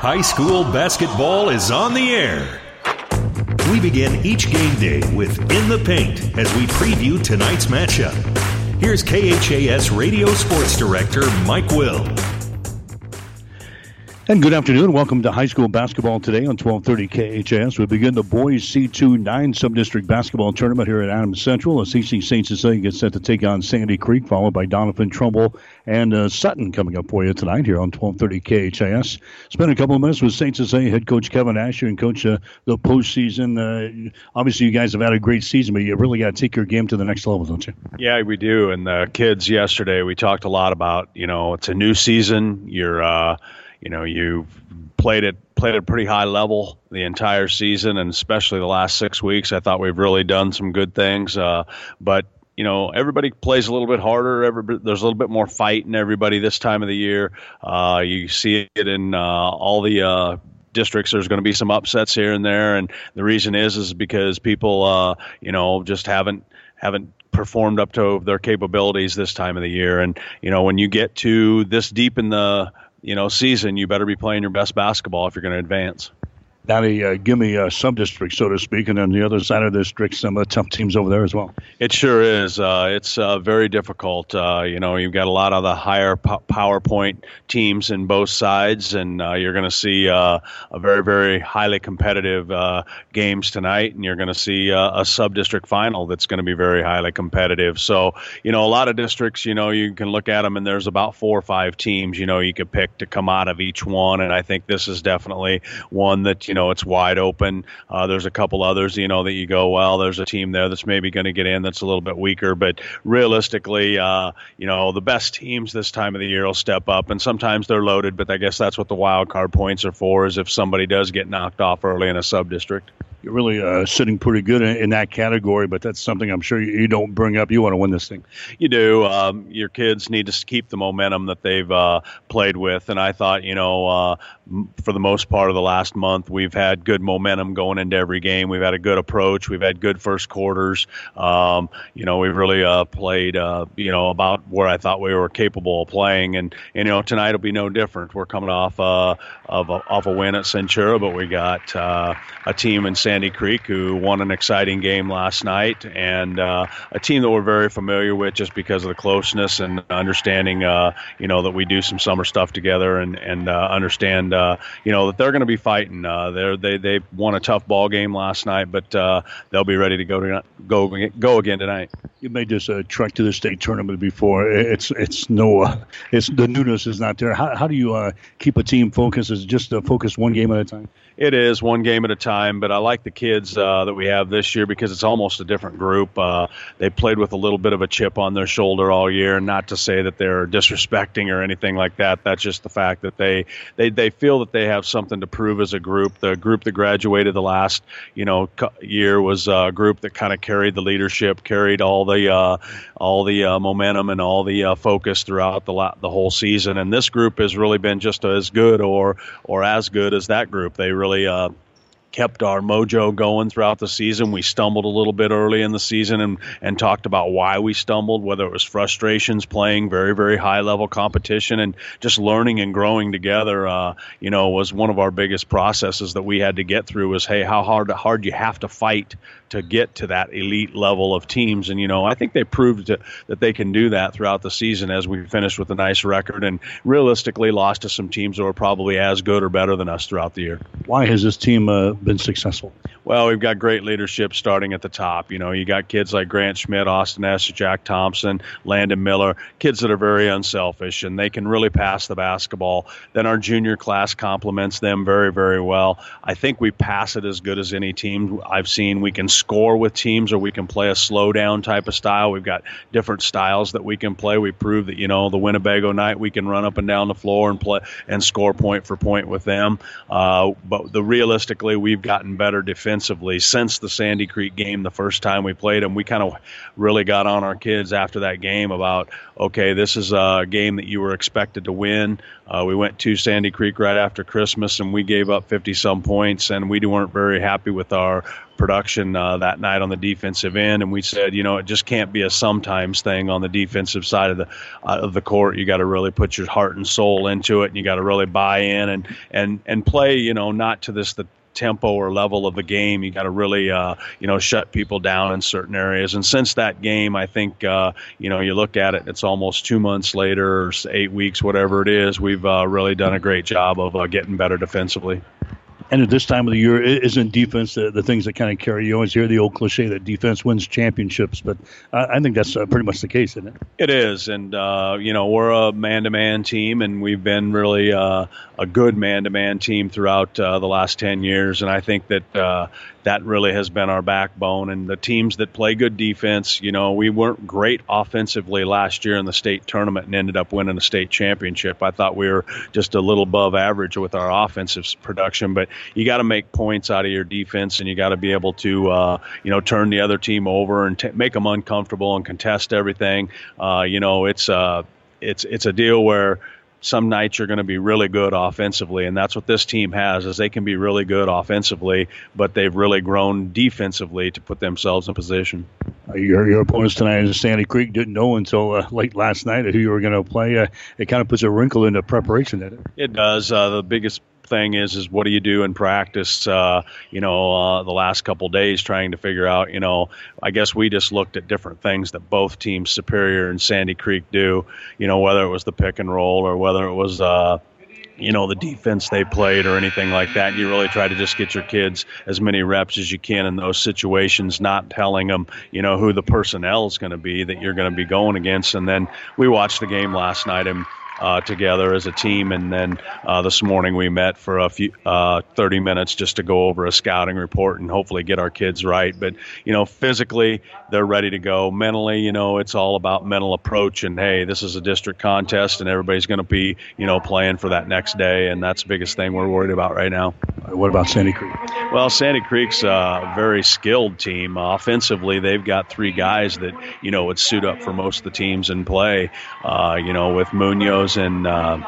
High school basketball is on the air. We begin each game day with In the Paint as we preview tonight's matchup. Here's KHAS Radio Sports Director Mike Will. And good afternoon. Welcome to high school basketball today on 1230 KHAS. We begin the boys C2 9 sub-district basketball tournament here at Adams Central. The CC St. Cecilia gets set to take on Sandy Creek, followed by Doniphan Trumbull and uh, Sutton coming up for you tonight here on 1230 KHAS. Spend a couple of minutes with St. Cecilia head coach Kevin Asher and coach uh, the postseason. Uh, obviously, you guys have had a great season, but you really got to take your game to the next level, don't you? Yeah, we do. And the kids yesterday, we talked a lot about, you know, it's a new season. You're, uh, you know, you've played it played at a pretty high level the entire season, and especially the last six weeks. I thought we've really done some good things, uh, but you know everybody plays a little bit harder. Every, there's a little bit more fight in everybody this time of the year. Uh, you see it in uh, all the uh, districts there's going to be some upsets here and there and the reason is is because people uh, you know just haven't haven't performed up to their capabilities this time of the year and you know when you get to this deep in the you know season, you better be playing your best basketball if you're going to advance a uh, gimme uh, sub district, so to speak. And on the other side of the district, some uh, tough teams over there as well. It sure is. Uh, it's very difficult. You know, you've got a lot of the higher po- PowerPoint teams in both sides, and you're going to see a very, very highly competitive games tonight, and you're going to see a sub district final that's going to be very highly competitive. So, you know, a lot of districts, you know, you can look at them, and there's about four or five teams, you know, you could pick to come out of each one, and I think this is definitely one that you know it's wide open. Uh, there's a couple others, you know, that you go, well, there's a team there that's maybe going to get in that's a little bit weaker, but realistically, uh, you know, the best teams this time of the year will step up, and sometimes they're loaded, but I guess that's what the wild card points are for, is if somebody does get knocked off early in a sub district you're really uh, sitting pretty good in, in, that category. But that's something I'm sure you, you don't bring up. You want to win this thing. You do. Um, your kids need to keep the momentum that they've uh, played with, and I thought, you know, uh, for the most part of the last month, we've had good momentum going into every game. We've had a good approach. We've had good first quarters. Um, you know, we've really uh, played, uh, you know, about where I thought we were capable of playing, and, and you know, tonight will be no different. We're coming off uh, of a, off a win at Centura, but we got a team in. Sandy Creek, who won an exciting game last night, and uh, a team that we're very familiar with just because of the closeness and understanding, uh, you know, that we do some summer stuff together and and uh, understand, uh, you know, that they're going to be fighting. Uh, they're, they they won a tough ball game last night, but uh, they'll be ready to go to, go go again tonight. You made this uh, trek to the state tournament before. It's it's no, it's the newness is not there. How, how do you keep a team focused? Is just uh, focus one game at a time? It is one game at a time, but I like the kids uh, that we have this year because it's almost a different group. Uh, they played with a little bit of a chip on their shoulder all year, not to say that they're disrespecting or anything like that. That's just the fact that they they they feel that they have something to prove as a group. The group that graduated the last you know year was a group that kind of carried the leadership, carried all the uh, all the uh, momentum and all the uh, focus throughout the la- the whole season. And this group has really been just as good or or as good as that group. They really really uh, kept our mojo going throughout the season. We stumbled a little bit early in the season and, and talked about why we stumbled, whether it was frustrations playing very, very high level competition and just learning and growing together, uh, you know, was one of our biggest processes that we had to get through was, hey, how hard, hard you have to fight to get to that elite level of teams. And, you know, I think they proved to, that they can do that throughout the season as we finished with a nice record and realistically lost to some teams that were probably as good or better than us throughout the year. Why has this team uh, been successful? Well, we've got great leadership starting at the top. You know, you got kids like Grant Schmidt, Austin Esch, Jack Thompson, Landon Miller, kids that are very unselfish and they can really pass the basketball. Then our junior class complements them very, very well. I think we pass it as good as any team I've seen. We can score with teams or we can play a slow down type of style. We've got different styles that we can play. We proved that, you know, the Winnebago night we can run up and down the floor and play and score point for point with them. Uh, but the realistically, we've gotten better defensively since the Sandy Creek game the first time we played them. We kind of really got on our kids after that game about, okay, this is a game that you were expected to win. Uh, we went to Sandy Creek right after Christmas and we gave up 50 some points, and we weren't very happy with our production uh, that night on the defensive end, and we said, you know, it just can't be a sometimes thing on the defensive side of the uh, of the court. You got to really put your heart and soul into it, and you got to really buy in and and and play, you know, not to this the tempo or level of the game. You got to really, uh, you know, shut people down in certain areas. And since that game, I think, uh, you know, you look at it, it's almost two months later or eight weeks, whatever it is. We've uh, really done a great job of uh, getting better defensively. And at this time of the year, isn't defense the, the things that kind of carry? You always hear the old cliche that defense wins championships, but I, I think that's uh, pretty much the case, isn't it? It is, and uh, you know we're a man-to-man team, and we've been really uh, a good man-to-man team throughout uh, the last ten years, and I think that uh, that really has been our backbone. And the teams that play good defense, you know, we weren't great offensively last year in the state tournament and ended up winning a state championship. I thought we were just a little above average with our offensive production, but you got to make points out of your defense, and you got to be able to, uh, you know, turn the other team over and t- make them uncomfortable and contest everything. Uh, you know, it's uh, it's it's a deal where some nights you're going to be really good offensively and that's what this team has is they can be really good offensively but they've really grown defensively to put themselves in position. Uh, your, your opponents tonight in sandy creek didn't know until uh, late last night who you were going to play. Uh, it kind of puts a wrinkle into preparation it? it does. Uh, the biggest thing is is what do you do in practice? Uh, you know, uh, the last couple days trying to figure out. You know, I guess we just looked at different things that both teams, Superior and Sandy Creek, do. You know, whether it was the pick and roll or whether it was. Uh, you know the defense they played or anything like that. You really try to just get your kids as many reps as you can in those situations, not telling them you know who the personnel is going to be that you're going to be going against. And then we watched the game last night and uh, together as a team. And then uh, this morning we met for a few uh, 30 minutes just to go over a scouting report and hopefully get our kids right. But you know, physically they're ready to go. Mentally, you know, it's all about mental approach. And hey, this is a district contest, and everybody's going to be you know playing for that next day, and that's the biggest thing we're worried about right now. What about Sandy Creek? Well, Sandy Creek's a very skilled team. offensively, they've got three guys that you know would suit up for most of the teams in play. Uh, you know, with Munoz and uh,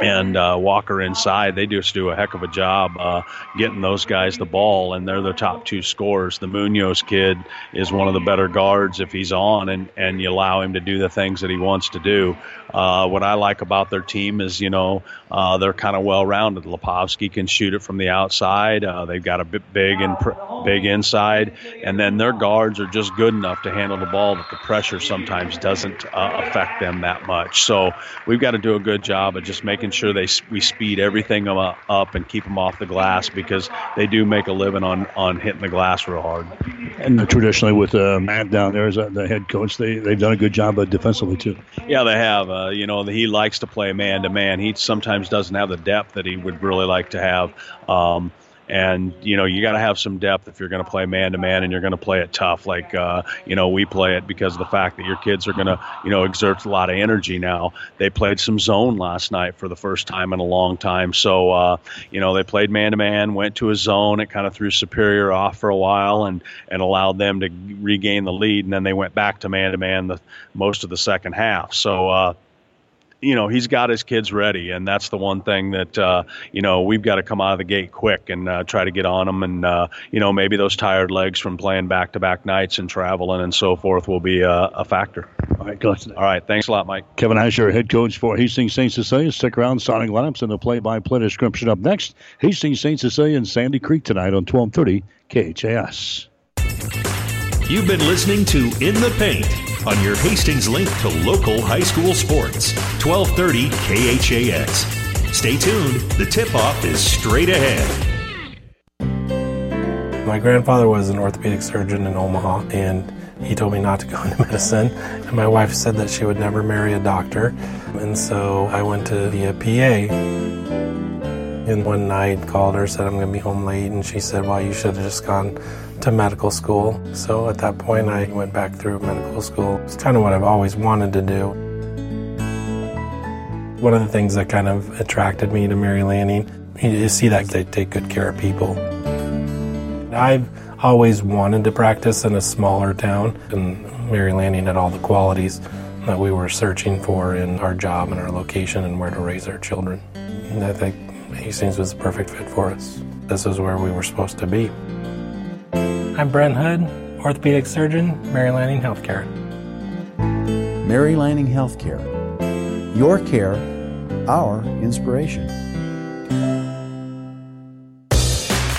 and uh, Walker inside. They just do a heck of a job uh, getting those guys the ball, and they're the top two scorers. The Munoz kid is one of the better guards if he's on, and, and you allow him to do the things that he wants to do. Uh, what I like about their team is, you know, uh, they're kind of well rounded. Lepovsky can shoot it from the outside. Uh, they've got a bit big and pr- big inside, and then their guards are just good enough to handle the ball that the pressure sometimes doesn't uh, affect them that much. So we've got to do a good job of just making sure they we speed everything up and keep them off the glass because they do make a living on on hitting the glass real hard. And traditionally, with uh, Matt down there as the head coach, they they've done a good job defensively too. Yeah, they have. Uh, you know, he likes to play man to man. He sometimes doesn't have the depth that he would really like to have. Um, and you know you got to have some depth if you're going to play man to man and you're going to play it tough. Like uh, you know we play it because of the fact that your kids are going to you know exert a lot of energy now. They played some zone last night for the first time in a long time. So uh, you know they played man to man went to a zone it kind of threw superior off for a while and and allowed them to regain the lead. And then they went back to man to man the most of the second half. So uh, you know he's got his kids ready, and that's the one thing that uh, you know we've got to come out of the gate quick and uh, try to get on them, and uh, you know maybe those tired legs from playing back-to-back nights and traveling and so forth will be a, a factor. All right, good. All right, thanks a lot, Mike. Kevin Asher, head coach for Hastings St. Cecilia. Stick around, Sonic lineups and the play-by-play description up next. Hastings St. Cecilia and Sandy Creek tonight on 1230 KHAS. You've been listening to In the Paint on your Hastings link to local high school sports, 1230 KHAS. Stay tuned, the tip off is straight ahead. My grandfather was an orthopedic surgeon in Omaha, and he told me not to go into medicine. And my wife said that she would never marry a doctor. And so I went to be a PA. And one night called her, said I'm going to be home late, and she said, "Well, you should have just gone to medical school. So at that point, I went back through medical school. It's kind of what I've always wanted to do. One of the things that kind of attracted me to Mary Lanning, you see that they take good care of people. I've always wanted to practice in a smaller town, and Mary Lanning had all the qualities that we were searching for in our job and our location and where to raise our children. And I think Hastings was the perfect fit for us. This is where we were supposed to be. I'm Brent Hood, orthopedic surgeon, Mary Lanning Healthcare. Mary Lanning Healthcare. Your care, our inspiration.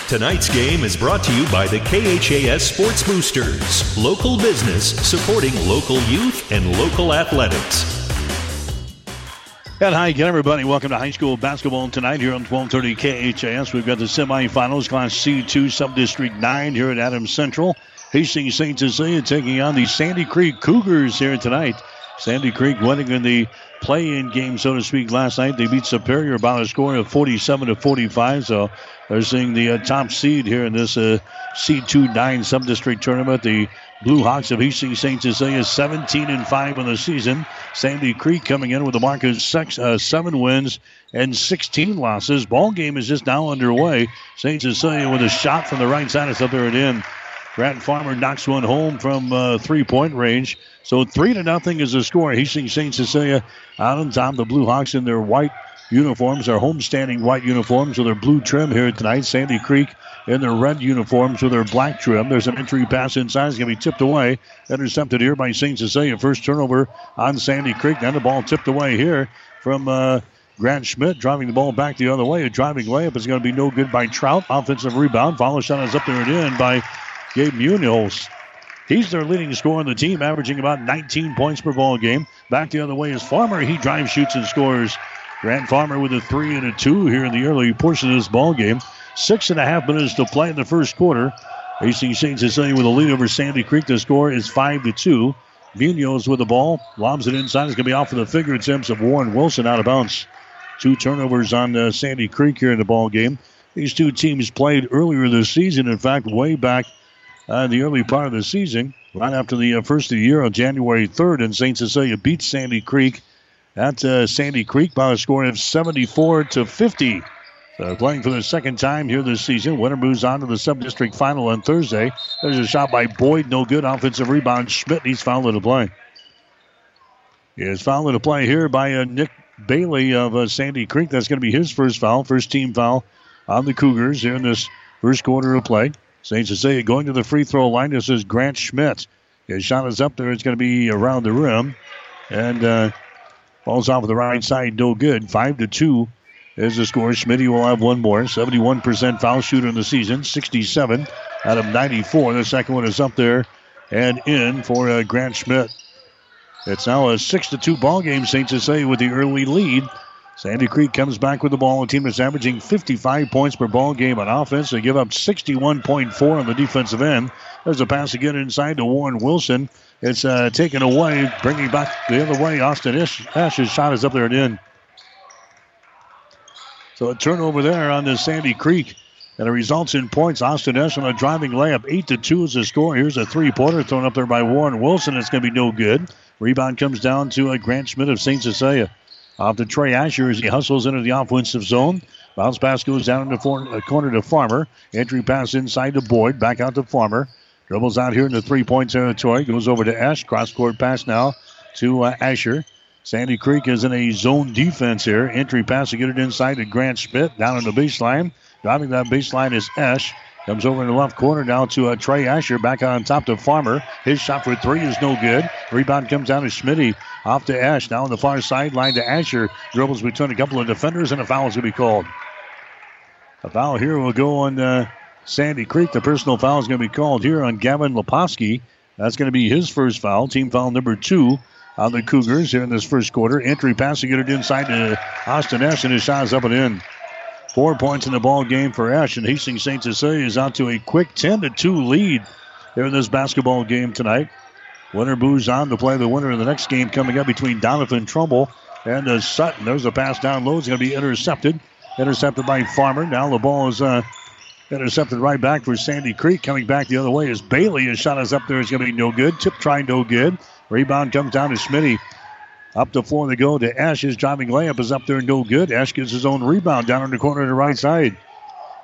Tonight's game is brought to you by the KHAS Sports Boosters, local business supporting local youth and local athletics. And hi again, everybody. Welcome to high school basketball tonight here on 1230 KHAS. We've got the semifinals, Class C2, Subdistrict 9 here at Adams Central. Hastings St. Cecilia taking on the Sandy Creek Cougars here tonight. Sandy Creek winning in the play-in game, so to speak, last night. They beat Superior by a score of 47 to 45. So they're seeing the uh, top seed here in this uh, C2 9 sub-district tournament. The Blue Hawks of Hastings St. Cecilia 17 and 5 in the season. Sandy Creek coming in with a mark of six, uh, seven wins and 16 losses. Ball game is just now underway. St. Cecilia with a shot from the right side. It's up there at end. Grant Farmer knocks one home from uh, three-point range. So three to nothing is the score. Hastings St. Cecilia out on top. The Blue Hawks in their white uniforms, their homestanding white uniforms with their blue trim here tonight. Sandy Creek in their red uniforms with their black trim. There's an entry pass inside. It's going to be tipped away. Intercepted here by St. Cecilia. First turnover on Sandy Creek. Then the ball tipped away here from uh, Grant Schmidt driving the ball back the other way. A driving layup is going to be no good by Trout. Offensive rebound. Follow shot is up there and in by Gabe Munoz. He's their leading scorer on the team, averaging about 19 points per ball game. Back the other way is Farmer. He drives, shoots, and scores. Grant Farmer with a three and a two here in the early portion of this ball game. Six and a half minutes to play in the first quarter. AC St. Cecilia with a lead over Sandy Creek. The score is five to two. Munoz with the ball, lobs it inside. It's going to be off of the fingertips of Warren Wilson out of bounds. Two turnovers on uh, Sandy Creek here in the ball game. These two teams played earlier this season. In fact, way back uh, the early part of the season, right after the uh, first of the year on January 3rd, and St. Cecilia beat Sandy Creek at uh, Sandy Creek by a score of 74 to 50. So playing for the second time here this season. Winner moves on to the sub-district final on Thursday. There's a shot by Boyd, no good. Offensive rebound. Schmidt, he's fouled in the play. He is fouled in the play here by uh, Nick Bailey of uh, Sandy Creek. That's going to be his first foul, first team foul on the Cougars here in this first quarter of play. St. Cecilia going to the free throw line. This is Grant Schmidt. His shot is up there. It's going to be around the rim. And uh, falls off the right side. No good. 5 to 2 is the score. Schmidt will have one more. 71% foul shooter in the season. 67 out of 94. The second one is up there and in for uh, Grant Schmidt. It's now a 6 to 2 ball game. St. Cecilia with the early lead. Sandy Creek comes back with the ball. A team is averaging 55 points per ball game on offense. They give up 61.4 on the defensive end. There's a pass again inside to Warren Wilson. It's uh, taken away, bringing back the other way. Austin Esch's shot is up there and in. So a turnover there on the Sandy Creek. And it results in points. Austin Esch on a driving layup. 8 to 2 is the score. Here's a three pointer thrown up there by Warren Wilson. It's going to be no good. Rebound comes down to a uh, Grant Schmidt of St. Cecilia. Off to Trey Asher as he hustles into the offensive zone. Bounce pass goes down in the uh, corner to Farmer. Entry pass inside to Boyd. Back out to Farmer. Dribbles out here in the three point territory. Goes over to Esch. Cross court pass now to uh, Asher. Sandy Creek is in a zone defense here. Entry pass to get it inside to Grant Schmidt down in the baseline. Driving that baseline is Esch. Comes over in the left corner now to uh, Trey Asher. Back on top to Farmer. His shot for three is no good. Rebound comes down to Schmidt. Off to Esch. Now on the far sideline to Asher. Dribbles between a couple of defenders, and a foul is going to be called. A foul here will go on uh, Sandy Creek. The personal foul is going to be called here on Gavin Leposki. That's going to be his first foul. Team foul number two on the Cougars here in this first quarter. Entry pass to get it inside to Austin Esch, and his shot is up and in. Four points in the ball game for Esch, and Hastings St. Cecilia is out to a quick 10 to 2 lead here in this basketball game tonight. Winner moves on to play the winner of the next game coming up between Doniphan Trumbull and uh, Sutton. There's a pass down low. It's going to be intercepted. Intercepted by Farmer. Now the ball is uh, intercepted right back for Sandy Creek. Coming back the other way is Bailey. His shot is up there. It's going to be no good. Tip try no good. Rebound comes down to Smitty. Up the floor they go to Esch. His driving layup is up there, no good. Esch gets his own rebound down in the corner to the right side.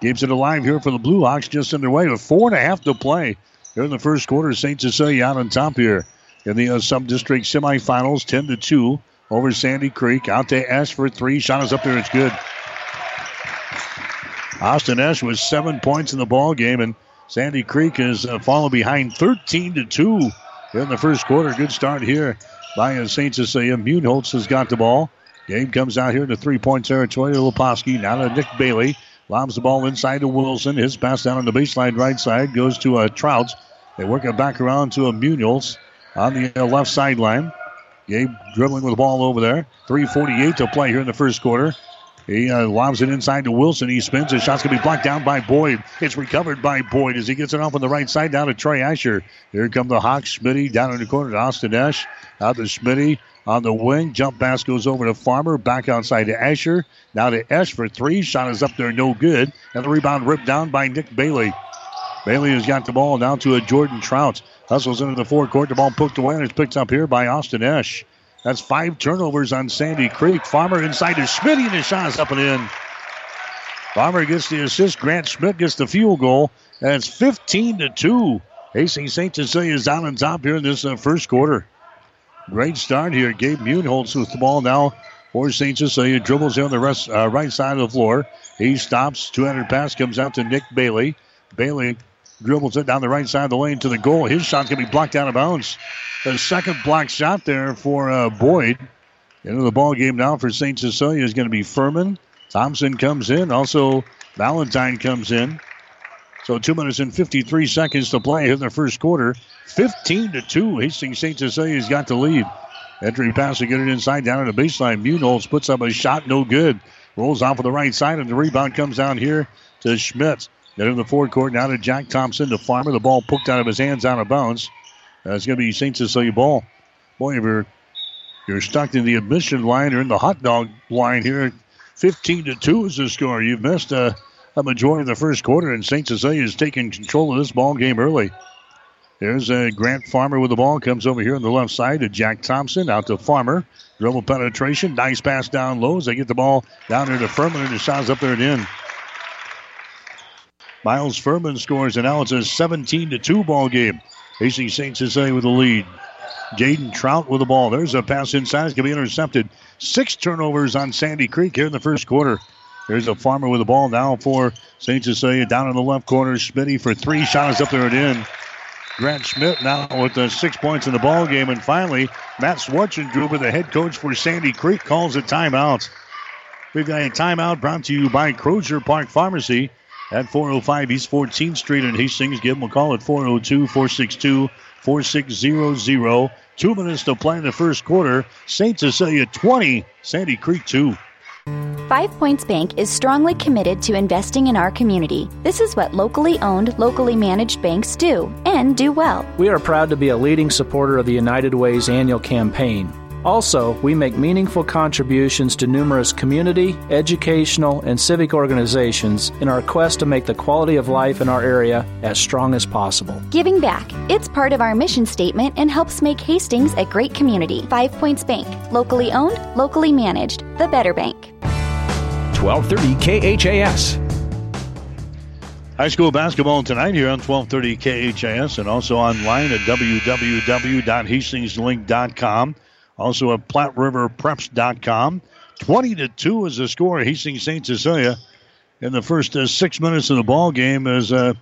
Keeps it alive here for the Blue Hawks just underway with four and a half to play. Here in the first quarter, St. Cecilia out on top here in the uh, sub-district semifinals, 10 to 2 over Sandy Creek. Out to Esch for three. Shot is up there. It's good. Austin Esch with seven points in the ball game, and Sandy Creek is uh, falling behind 13 to 2 in the first quarter. Good start here by uh, St. Cecilia. Munholtz has got the ball. Game comes out here in the three-point territory. Leposki now to Nick Bailey. Lobs the ball inside to Wilson. His pass down on the baseline right side goes to uh, Trouts. They work it back around to a Munholtz on the uh, left sideline. Gabe dribbling with the ball over there. 3.48 to play here in the first quarter. He uh, lobs it inside to Wilson. He spins. His shot's going to be blocked down by Boyd. It's recovered by Boyd as he gets it off on the right side down to Trey Asher. Here come the Hawks. Smitty down in the corner to Austin Esch. Out to Smitty on the wing. Jump pass goes over to Farmer. Back outside to Asher. Now to Esch for three. Shot is up there, no good. And the rebound ripped down by Nick Bailey. Bailey has got the ball down to a Jordan Trout. Hustles into the forecourt. The ball poked away and it's picked up here by Austin Esch. That's five turnovers on Sandy Creek. Farmer inside to Schmidt, and his shot is up and in. Farmer gets the assist. Grant Schmidt gets the field goal, and it's 15 to 2. AC St. Cecilia is down on top here in this uh, first quarter. Great start here. Gabe Munholtz with the ball now for St. Cecilia. Dribbles on the rest, uh, right side of the floor. He stops. 200 pass comes out to Nick Bailey. Bailey dribbles it down the right side of the lane to the goal. His shot's going to be blocked out of bounds. The second block shot there for uh, Boyd. Into the ball game now for St. Cecilia is going to be Furman. Thompson comes in. Also, Valentine comes in. So two minutes and 53 seconds to play in the first quarter. 15 to 2. Hastings St. Cecilia's got the lead. Entry pass to get it inside down to the baseline. Munholtz puts up a shot, no good. Rolls off of the right side, and the rebound comes down here to Schmitz. Then in the forward court now to Jack Thompson, the farmer. The ball poked out of his hands out of bounds. It's going to be St. Cecilia ball. Boy, if you're, you're stuck in the admission line or in the hot dog line here, 15 to 2 is the score. You've missed a, a majority of the first quarter, and St. Cecilia is taking control of this ball game early. There's a Grant Farmer with the ball. Comes over here on the left side to Jack Thompson. Out to Farmer. Dribble penetration. Nice pass down low as they get the ball down there to Furman, and the shot's up there and in. Miles Furman scores, and now it's a 17 to 2 ball game. AC St. Cecilia with the lead. Jaden Trout with the ball. There's a pass inside. It's going to be intercepted. Six turnovers on Sandy Creek here in the first quarter. There's a farmer with the ball now for St. Cecilia down in the left corner. Smitty for three shots up there and in. Grant Schmidt now with the six points in the ball game. And finally, Matt Schwartzendruber, the head coach for Sandy Creek, calls a timeout. We've got a timeout brought to you by Crozier Park Pharmacy at 405 East 14th Street in Hastings. Give them a call at 402 462 4600. Two minutes to play in the first quarter. St. Cecilia 20, Sandy Creek 2. Five Points Bank is strongly committed to investing in our community. This is what locally owned, locally managed banks do, and do well. We are proud to be a leading supporter of the United Way's annual campaign. Also, we make meaningful contributions to numerous community, educational, and civic organizations in our quest to make the quality of life in our area as strong as possible. Giving back. It's part of our mission statement and helps make Hastings a great community. Five Points Bank. Locally owned, locally managed. The better bank. 1230 KHAS. High school basketball tonight here on 1230 KHAS and also online at www.hastingslink.com. Also at PlatteRiverPreps.com. 20 to 2 is the score. Hastings St. Cecilia in the first uh, six minutes of the ball game has uh,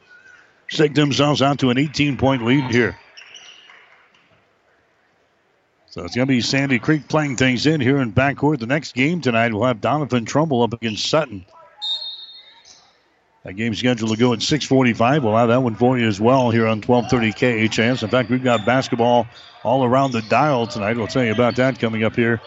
staked themselves out to an 18 point lead here. So it's going to be Sandy Creek playing things in here in backcourt. The next game tonight we'll have Doniphan Trumbull up against Sutton. That game's scheduled to go at 6:45. We'll have that one for you as well here on 12:30 KHAS. In fact, we've got basketball all around the dial tonight. We'll tell you about that coming up here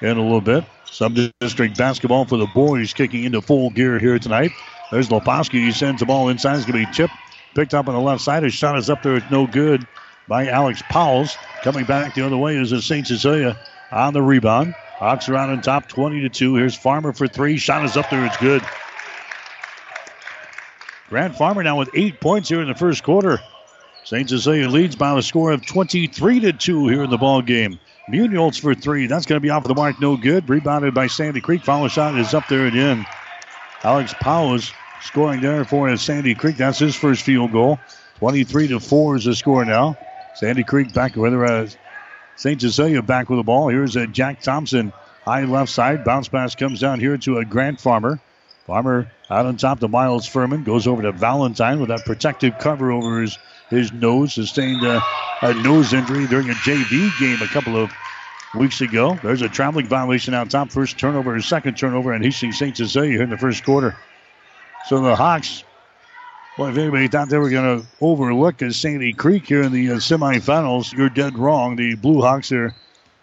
in a little bit. Sub-district basketball for the boys kicking into full gear here tonight. There's Leposki. He sends the ball inside. It's going to be tipped, picked up on the left side. His shot is up there. It's no good by Alex Powles. Coming back the other way is a St. Cecilia on the rebound. Hawks around on top 20 to 2. Here's Farmer for three. Shot is up there. It's good. Grant Farmer now with eight points here in the first quarter. St. Cecilia leads by a score of 23 to 2 here in the ball game. Munholtz for three. That's going to be off the mark. No good. Rebounded by Sandy Creek. Follow shot is up there again. Alex Powers scoring there for Sandy Creek. That's his first field goal. 23 to 4 is the score now. Sandy Creek back, whether uh, St. Cecilia back with the ball. Here's a Jack Thompson, high left side. Bounce pass comes down here to a Grant Farmer. Farmer out on top to Miles Furman. Goes over to Valentine with that protective cover over his, his nose. Sustained a, a nose injury during a JV game a couple of weeks ago. There's a traveling violation out top. First turnover, second turnover, and Hastings St. Cecilia here in the first quarter. So the Hawks, well, if anybody thought they were going to overlook a Sandy Creek here in the uh, semifinals, you're dead wrong. The Blue Hawks are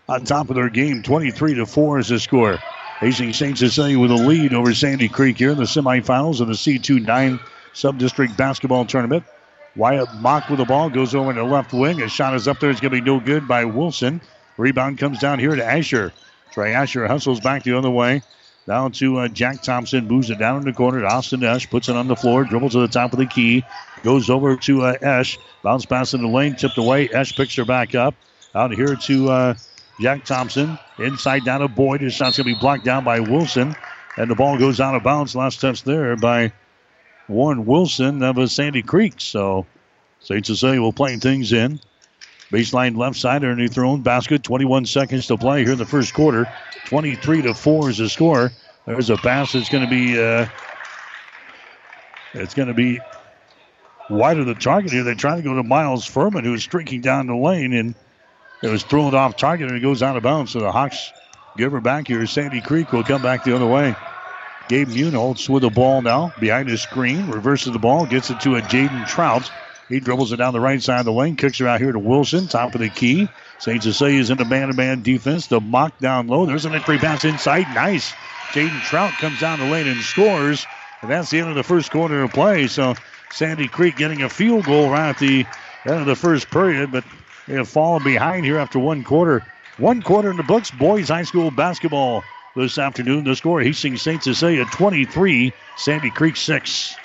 on top of their game. 23 to 4 is the score. Hastings St. Cecilia with a lead over Sandy Creek here in the semifinals of the C2 9 Sub-District Basketball Tournament. Wyatt Mock with the ball goes over the left wing. A shot is up there. It's going to be no good by Wilson. Rebound comes down here to Asher. Trey Asher hustles back the other way. Down to uh, Jack Thompson. Moves it down in the corner to Austin Esch. Puts it on the floor. Dribbles to the top of the key. Goes over to uh, Esch. Bounce pass in the lane. Tipped away. Esch picks her back up. Out here to uh, Jack Thompson. Inside down to Boyd. His shot's going to be blocked down by Wilson. And the ball goes out of bounds. Last touch there by Warren Wilson of a Sandy Creek. So St. Cecilia will play things in. Baseline left side underneath their own basket. 21 seconds to play here in the first quarter. 23 to 4 is the score. There's a pass that's going to be uh, it's going to be wide of the target here. They're trying to go to Miles Furman, who's streaking down the lane, and it was thrown off target and it goes out of bounds. So the Hawks give her back here. Sandy Creek will come back the other way. Gabe Munholtz with the ball now behind his screen, reverses the ball, gets it to a Jaden Trout. He dribbles it down the right side of the lane, kicks it out here to Wilson, top of the key. St. Cecilia's into man-to-man defense. The mock down low. There's an entry pass inside. Nice. Jaden Trout comes down the lane and scores. And that's the end of the first quarter of play. So Sandy Creek getting a field goal right at the end of the first period, but they have fallen behind here after one quarter. One quarter in the books. Boys high school basketball this afternoon. The score: Hastings St. Cecilia 23, Sandy Creek 6.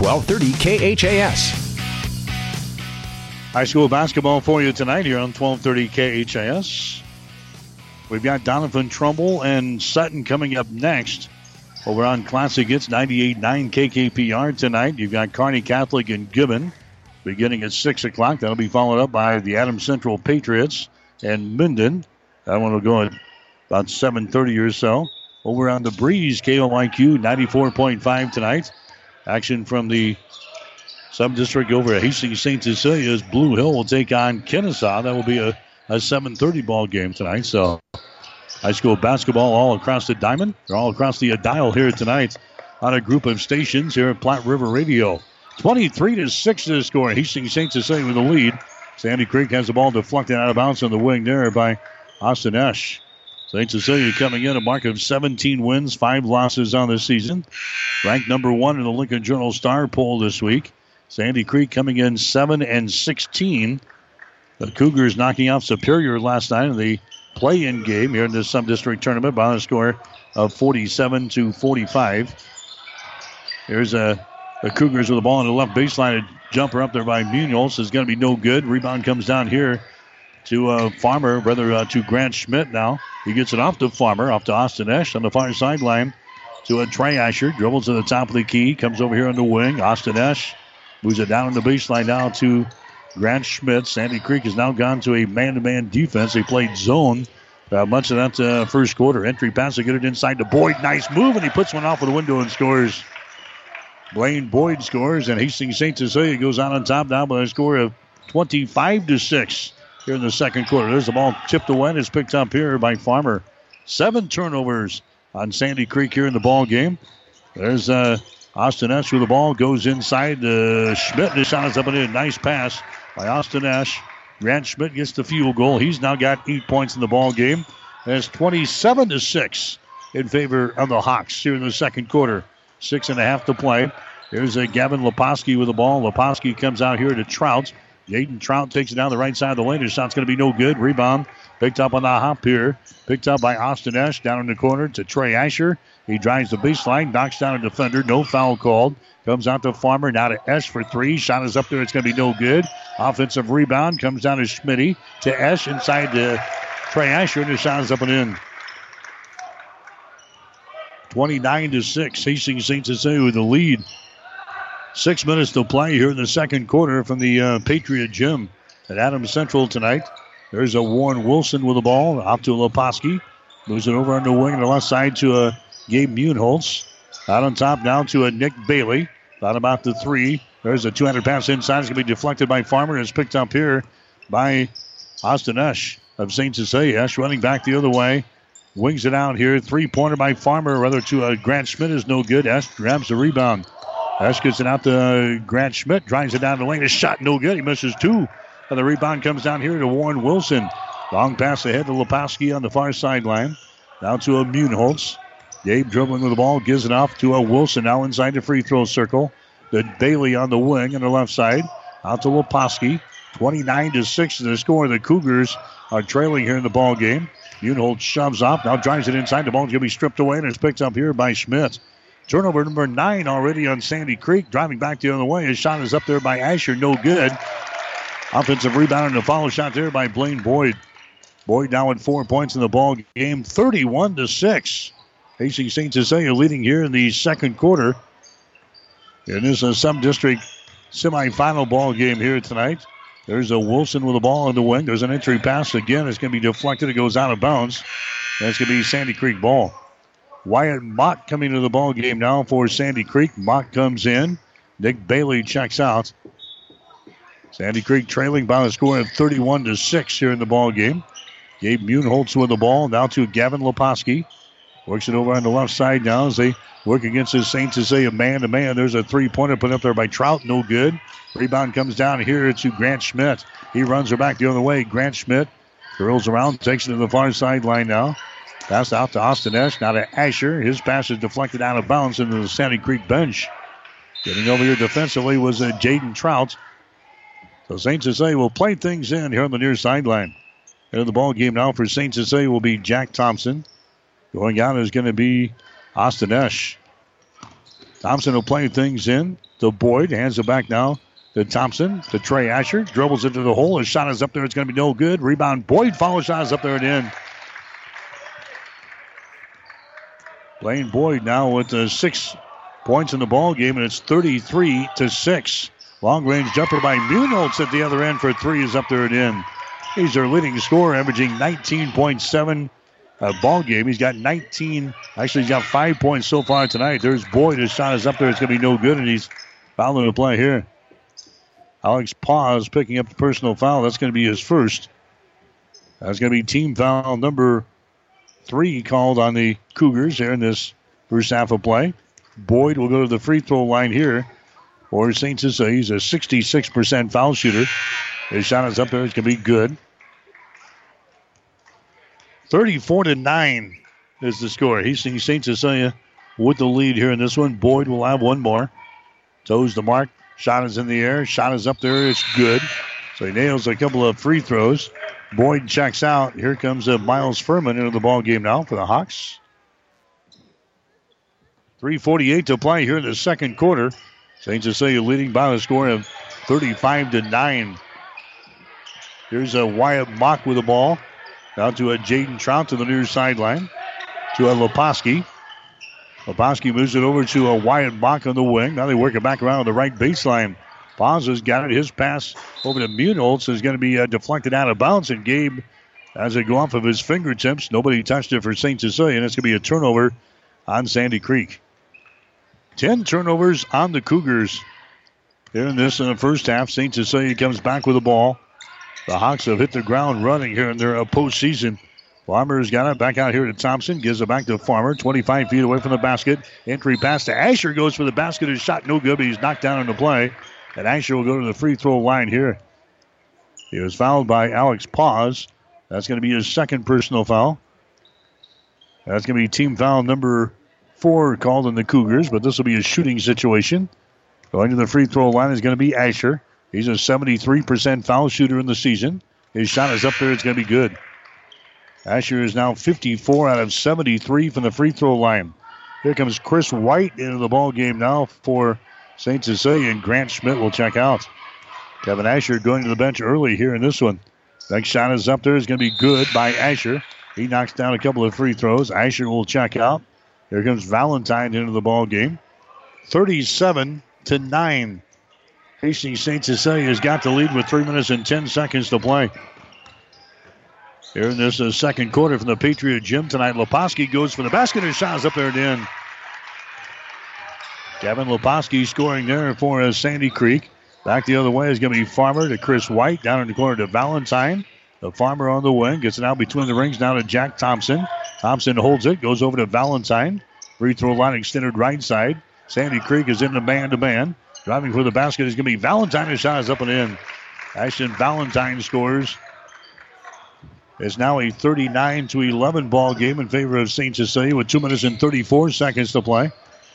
1230 KHAS. High school basketball for you tonight here on 1230 KHAS. We've got Doniphan Trumbull and Sutton coming up next. Over on Classic Hits 98.9 KKPR tonight. You've got Kearney Catholic and Gibbon beginning at 6 o'clock. That'll be followed up by the Adams Central Patriots and Minden. That one will go at about 7.30 or so. Over on the Breeze, KOIQ 94.5 tonight. Action from the sub-district over at Hastings St. Cecilia's Blue Hill will take on Kenesaw. That will be a, a 7.30 ball game tonight. So high school basketball all across the diamond. They're all across the dial here tonight on a group of stations here at Platte River Radio. 23 to 6 to score. Hastings St. Cecilia with the lead. Sandy Creek has the ball deflected out of bounds on the wing there by Austin Esch. St. Cecilia coming in a mark of 17 wins, five losses on the season. Ranked number one in the Lincoln Journal Star poll this week. Sandy Creek coming in 7 and 16. The Cougars knocking off Superior last night in the play in game here in the sub district tournament by a score of 47 to 45. Here's a, the Cougars with the ball on the left baseline. A jumper up there by Munoz is going to be no good. Rebound comes down here to uh, Farmer, rather uh, to Grant Schmidt now. He gets it off to Farmer, off to Austin Esch on the far sideline to a Trey Asher. Dribbles to the top of the key, comes over here on the wing. Austin Esch moves it down on the baseline now to Grant Schmidt. Sandy Creek has now gone to a man to man defense. They played zone uh, much of that uh, first quarter. Entry pass to get it inside to Boyd. Nice move, and he puts one off of the window and scores. Blaine Boyd scores, and Hastings St. Cecilia goes out on top now by a score of 25 to 6 here in the second quarter. There's the ball tipped away it's picked up here by Farmer. Seven turnovers on Sandy Creek here in the ball game. There's uh, Austin Esch with the ball, goes inside. Uh, Schmidt, his shot is up and in. Nice pass by Austin Esch. Grant Schmidt gets the field goal. He's now got eight points in the ball game. That's 27 to 6 in favor of the Hawks here in the second quarter. Six and a half to play. Here's a Gavin Leposki with the ball. Leposki comes out here to Trout. Jaden Trout takes it down the right side of the lane. His shot's going to be no good. Rebound picked up on the hop here. Picked up by Austin Esch down in the corner to Trey Asher. He drives the baseline, knocks down a defender. No foul called. Comes out to Farmer. Now to Esch for three. Shot is up there. It's going to be no good. Offensive rebound comes down to Schmitty to Esch inside to Trey Asher, and his shot is up and in. 29 to 6. Hastings St. Cecilia with the lead. Six minutes to play here in the second quarter from the uh, Patriot Gym at Adams Central tonight. There's a Warren Wilson with the ball. Off to Leposki. Moves it over on the wing on the left side to a uh, Gabe Munholz. Out on top now to a Nick Bailey. Thought about the three. There's a 200 pass inside. It's going to be deflected by Farmer. It's picked up here by Austin Esch of St. Cecilia. Esch running back the other way. Wings it out here. Three pointer by Farmer, rather to uh, Grant Schmidt is no good. Esch grabs the rebound. It out to uh, Grant Schmidt. Drives it down the lane. His shot no good. He misses two. And the rebound comes down here to Warren Wilson. Long pass ahead to Leposki on the far sideline. Now to a. Gabe dribbling with the ball, gives it off to a Wilson now inside the free throw circle. The Bailey on the wing on the left side. Out to Leposki. 29 to 6 is the score. The Cougars are trailing here in the ball game. Munholz shoves off, now drives it inside. The ball's going to be stripped away, and it's picked up here by Schmidt. Turnover number nine already on Sandy Creek. Driving back the other way. His shot is up there by Asher. No good. Offensive rebound and a follow shot there by Blaine Boyd. Boyd now with four points in the ball game, 31 to 6. Hastings St. Cecilia leading here in the second quarter. It is a sub-district semifinal ball game here tonight. There's a Wilson with the ball in the wing. There's an entry pass again. It's going to be deflected. It goes out of bounds. That's going to be Sandy Creek ball. Wyatt Mock coming to the ball game now for Sandy Creek. Mock comes in. Nick Bailey checks out. Sandy Creek trailing by a score of 31 to 6 here in the ball game. Gabe Munholz with the ball. Now to Gavin Leposki. Works it over on the left side now as they work against his St. Cecilia man to man. There's a three pointer put up there by Trout. No good. Rebound comes down here to Grant Schmidt. He runs her back the other way. Grant Schmidt curls around, takes it to the far sideline now. Pass out to Austin Esch. Now to Asher. His pass is deflected out of bounds into the Sandy Creek bench. Getting over here defensively was uh, Jaden Trout. So St. Cecilia will play things in here on the near sideline. And the ball game now for St. Cecilia will be Jack Thompson. Going out is going to be Austin Esch. Thompson will play things in to Boyd. Hands it back now to Thompson to Trey Asher. Dribbles into the hole. His shot is up there. It's going to be no good. Rebound. Boyd follow shot is up there and in. Blaine Boyd now with the six points in the ball game, and it's 33 to six. Long range jumper by Munholz at the other end for three is up there and in. He's their leading scorer, averaging 19.7 uh, ball game. He's got 19. Actually, he's got five points so far tonight. There's Boyd. His shot is up there. It's going to be no good, and he's fouling the play here. Alex Paz picking up the personal foul. That's going to be his first. That's going to be team foul number three called on the Cougars here in this first half of play. Boyd will go to the free throw line here for St. Cecilia. He's a 66% foul shooter. His shot is up there. It's going to be good. 34 to 9 is the score. Hastings St. Cecilia with the lead here in this one. Boyd will have one more. Toes the mark. Shot is in the air. Shot is up there. It's good. So he nails a couple of free throws. Boyd checks out. Here comes uh, Miles Furman into the ball game now for the Hawks. 3:48 to play here in the second quarter. St. Cecilia leading by the score of 35 to nine. Here's a Wyatt Mock with the ball. Now to a Jaden Trout to the near sideline. To a Leposki. Leposki moves it over to a Wyatt Mock on the wing. Now they work it back around the right baseline. Paz has got it. His pass over to Munholz is going to be uh, deflected out of bounds. And Gabe, as it go off of his fingertips, nobody touched it for St. Cecilia. And it's going to be a turnover on Sandy Creek. 10 turnovers on the Cougars. Here in this in the first half, St. Cecilia comes back with the ball. The Hawks have hit the ground running here in their uh, postseason. Farmer's got it back out here to Thompson. Gives it back to Farmer. 25 feet away from the basket. Entry pass to Asher goes for the basket. His shot no good, but he's knocked down on the play. And Asher will go to the free throw line here. He was fouled by Alex Paz. That's going to be his second personal foul. That's going to be team foul number four called in the Cougars, but this will be a shooting situation. Going to the free throw line is going to be Asher. He's a 73% foul shooter in the season. His shot is up there. It's going to be good. Asher is now 54 out of 73 from the free throw line. Here comes Chris White into the ball game now for St. Cecilia, and Grant Schmidt will check out. Kevin Asher going to the bench early here in this one. Next shot is up there. Is going to be good by Asher. He knocks down a couple of free throws. Asher will check out. Here comes Valentine into the ball game. 37 to 9. Hastings St. Cecilia has got the lead with 3 minutes and 10 seconds to play. Here in this uh, second quarter from the Patriot Gym tonight, Leposki goes for the basket and shot is up there at the end. Kevin Leposki scoring there for Sandy Creek. Back the other way is going to be Farmer to Chris White. Down in the corner to Valentine. The Farmer on the wing gets it out between the rings now to Jack Thompson. Thompson holds it, goes over to Valentine. Free throw line extended right side. Sandy Creek is in the man to man. Driving for the basket is going to be Valentine. His shot is up and in. Ashton Valentine scores. It's now a 39 to 11 ball game in favor of St. Cecilia with 2 minutes and 34 seconds to play.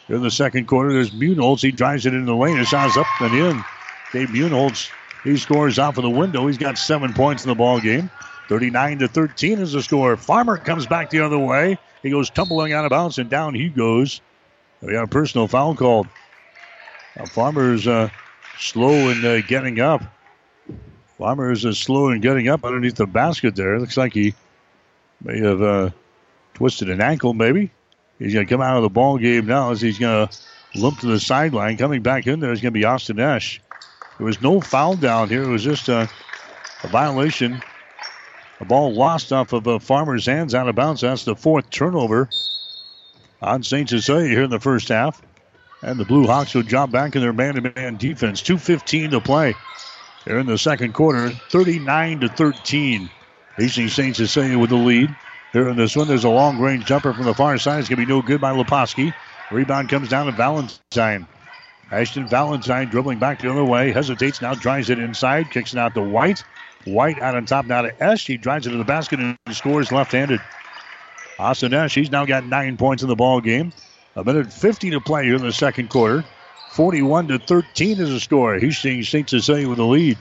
In the second quarter, there's Munholz. He drives it into the lane. His shot is up and in. Dave Munholz, he scores off of the window. He's got seven points in the ball game. 39 to 13 is the score. Farmer comes back the other way. He goes tumbling out of bounds, and down he goes. We got a personal foul called. Now Farmer's uh, slow in uh, getting up. Farmer is uh, slow in getting up underneath the basket there. Looks like he may have uh, twisted an ankle, maybe. He's going to come out of the ball game now as he's going to limp to the sideline. Coming back in there is going to be Austin Esch. There was no foul down here. It was just a, a violation. A ball lost off of a Farmer's hands out of bounds. That's the fourth turnover on St. Cecilia here in the first half. And the Blue Hawks will drop back in their man-to-man defense. 2.15 to play. Here in the second quarter, 39 to 13. Hastings St. Cecilia with the lead. Here in this one, there's a long range jumper from the far side. It's going to be no good by Leposki. Rebound comes down to Valentine. Ashton Valentine dribbling back the other way. Hesitates now, drives it inside, kicks it out to White. White out on top now to Esch. He drives it to the basket and scores left handed. Austin Esch, she's now got nine points in the ball game. A minute 50 to play here in the second quarter. 41 to 13 is the score. Hastings St. Cecilia with the lead.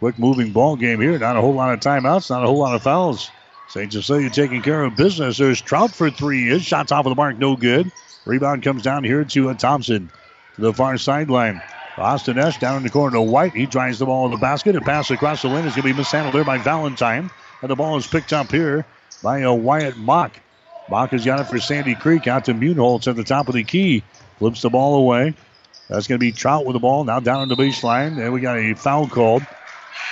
Quick moving ball game here. Not a whole lot of timeouts, not a whole lot of fouls. St. Cecilia taking care of business. There's Trout for three. His shot's off of the mark, no good. Rebound comes down here to Thompson to the far sideline. Austin Esch down in the corner to White. He drives the ball in the basket. and pass across the lane is going to be mishandled there by Valentine. And the ball is picked up here by a Wyatt Mock. Mock has got it for Sandy Creek out to Munholz at the top of the key. Flips the ball away. That's going to be Trout with the ball. Now down on the baseline. And we got a foul called.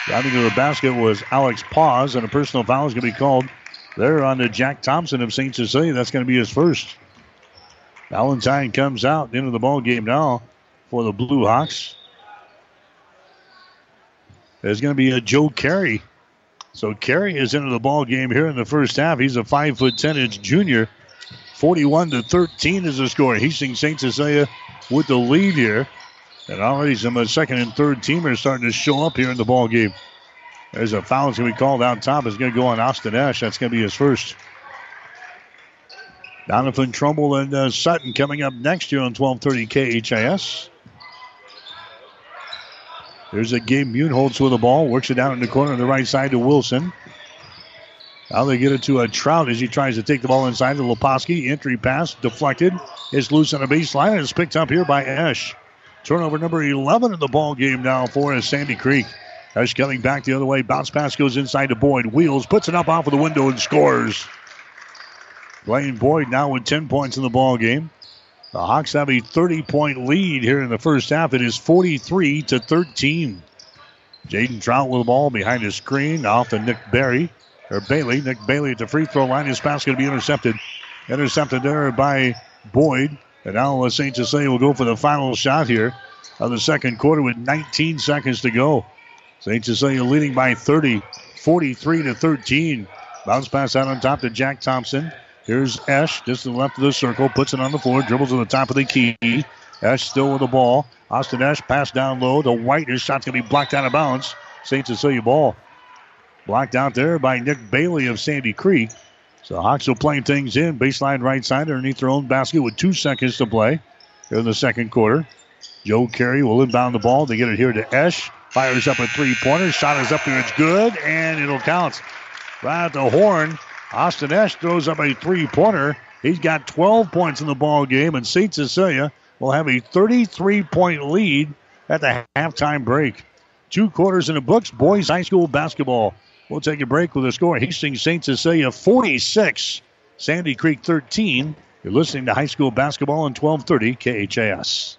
Driving to the basket was Alex Paz, and a personal foul is going to be called there on the Jack Thompson of St. Cecilia. That's going to be his first. Valentine comes out into the ball game now for the Blue Hawks. There's going to be a Joe Carey. So Carey is into the ball game here in the first half. He's a five foot ten inch junior. 41 to 13 is the score. Hastings St. Cecilia with the lead here. And already some uh, second and third teamers starting to show up here in the ball game. There's a foul that's going to be called out top. It's going to go on Austin Esch. That's going to be his first. Doniphan Trumbull and uh, Sutton coming up next year on 1230 KHAS. There's a Gabe Munholz with the ball. Works it down in the corner on the right side to Wilson. Now they get it to a Trout as he tries to take the ball inside to Leposki. Entry pass deflected. It's loose on the baseline and it's picked up here by Esch. Turnover number 11 in the ball game now for Sandy Creek. Esch coming back the other way. Bounce pass goes inside to Boyd. Wheels, puts it up off of the window and scores. Blaine Boyd now with 10 points in the ball game. The Hawks have a 30 point lead here in the first half. It is 43 to 13. Jaden Trout with the ball behind his screen off to Nick Barry or Bailey. Nick Bailey at the free throw line. His pass going to be intercepted. Intercepted there by Boyd. And now St. Cecilia will go for the final shot here of the second quarter with 19 seconds to go. St. Cecilia leading by 30, 43 to 13. Bounce pass out on top to Jack Thompson. Here's Esch, just to the left of the circle, puts it on the floor, dribbles to the top of the key. Esch still with the ball. Austin Esch pass down low. The white, his shot's going to be blocked out of bounds. St. Cecilia ball. Blocked out there by Nick Bailey of Sandy Creek. So Hawks will play things in. Baseline right side underneath their own basket with two seconds to play here in the second quarter. Joe Carey will inbound the ball. They get it here to Esch. Fires up a three pointer. Shot is up there. It's good, and it'll count. Right at the horn. Austin Esch throws up a three pointer. He's got 12 points in the ball game, and St. Cecilia will have a 33 point lead at the halftime break. Two quarters in the books. Boys high school basketball. We'll take a break with the score. Hastings St. Cecilia 46, Sandy Creek 13. You're listening to high school basketball on 1230 KHAS.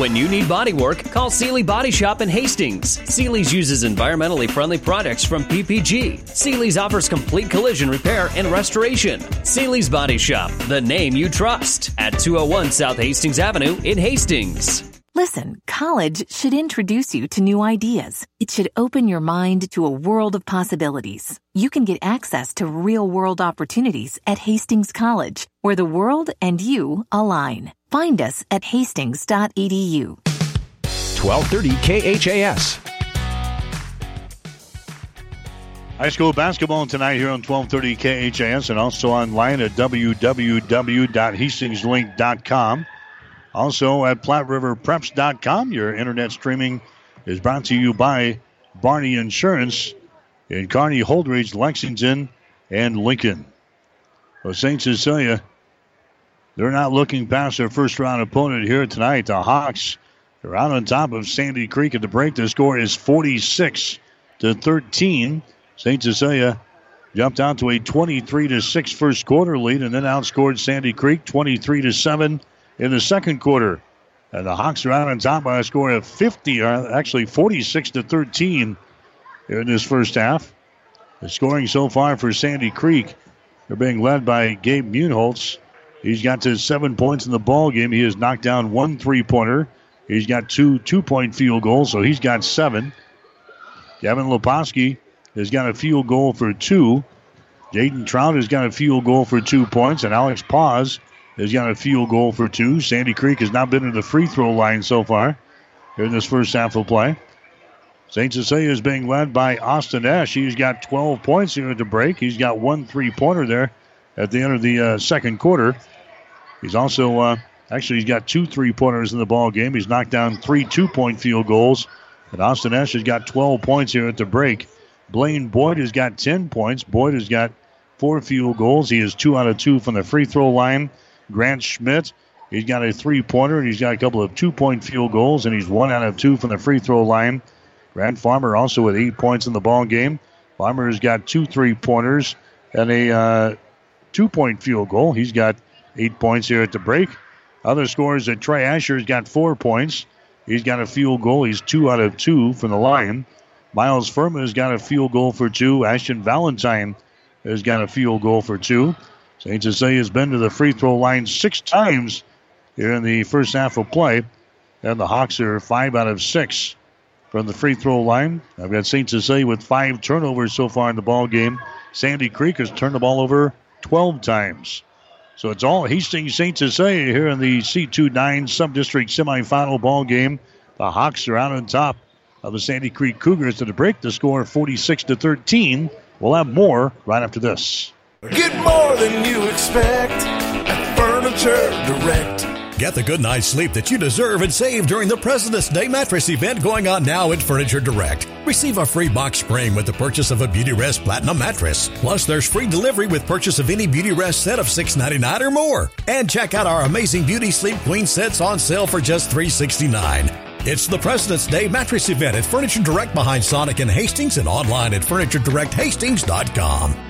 When you need body work, call Seely Body Shop in Hastings. Seely's uses environmentally friendly products from PPG. Seely's offers complete collision repair and restoration. Seely's Body Shop, the name you trust, at 201 South Hastings Avenue in Hastings. Listen, college should introduce you to new ideas. It should open your mind to a world of possibilities. You can get access to real world opportunities at Hastings College, where the world and you align. Find us at hastings.edu. 1230 KHAS. High school basketball tonight here on 1230 KHAS and also online at www.hastingslink.com. Also at PlatteRiverPreps.com. Your internet streaming is brought to you by Barney Insurance in Kearney, Holdrege, Lexington, and Lincoln. Well, St. Cecilia, they're not looking past their first round opponent here tonight. The Hawks are out on top of Sandy Creek at the break. The score is 46 to 13. St. Cecilia jumped out to a 23 to 6 first quarter lead and then outscored Sandy Creek 23 to 7 in the second quarter. And the Hawks are out on top by a score of 50, or actually 46 to 13 in this first half. The scoring so far for Sandy Creek, they're being led by Gabe Munholtz. He's got to seven points in the ball game. He has knocked down one three-pointer. He's got two two-point field goals, so he's got seven. Kevin Leposki has got a field goal for two. Jaden Trout has got a field goal for two points, and Alex Paz has got a field goal for two. Sandy Creek has not been to the free throw line so far in this first half of play. St. Cecilia is being led by Austin Esch. He's got 12 points here at the break. He's got one three pointer there at the end of the uh, second quarter. He's also, uh, actually, he's got two three pointers in the ball game. He's knocked down three two point field goals. And Austin Esch has got 12 points here at the break. Blaine Boyd has got 10 points. Boyd has got four field goals. He is two out of two from the free throw line. Grant Schmidt, he's got a three pointer and he's got a couple of two point field goals, and he's one out of two from the free throw line. Grant Farmer also with eight points in the ball game. Farmer has got two three pointers and a uh, two point field goal. He's got eight points here at the break. Other scores that Trey Asher's got four points. He's got a field goal. He's two out of two from the line. Miles Furman has got a field goal for two. Ashton Valentine has got a field goal for two. St. Cecilia has been to the free throw line six times here in the first half of play. And the Hawks are five out of six from the free throw line. I've got St. Cecilia with five turnovers so far in the ball game. Sandy Creek has turned the ball over 12 times. So it's all Hastings St. Cecilia here in the C29 Subdistrict semifinal ball game. The Hawks are out on top of the Sandy Creek Cougars to the break. The score 46 to 13. We'll have more right after this. Get more than you expect at Furniture Direct. Get the good night's sleep that you deserve and save during the President's Day mattress event going on now at Furniture Direct. Receive a free box spring with the purchase of a Beauty Rest Platinum mattress. Plus, there's free delivery with purchase of any Beauty Rest set of $6.99 or more. And check out our amazing Beauty Sleep Queen sets on sale for just $3.69. It's the President's Day mattress event at Furniture Direct behind Sonic and Hastings and online at FurnitureDirectHastings.com.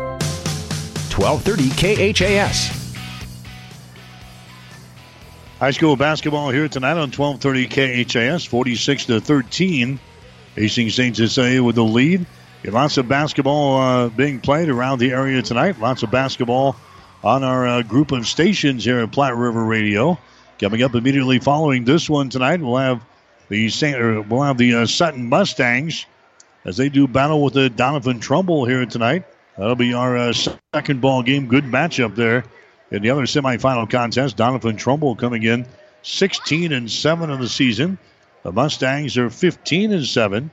1230 KHAS. High school basketball here tonight on 1230 KHAS, 46 to 13. Hastings St. Cecilia with the lead. Lots of basketball uh, being played around the area tonight. Lots of basketball on our uh, group of stations here at Platte River Radio. Coming up immediately following this one tonight, we'll have the we'll have the uh, Sutton Mustangs as they do battle with the Doniphan Trumbull here tonight. That'll be our uh, second ball game. Good matchup there in the other semifinal contest. Doniphan Trumbull coming in 16 and 7 in the season. The Mustangs are 15 and 7.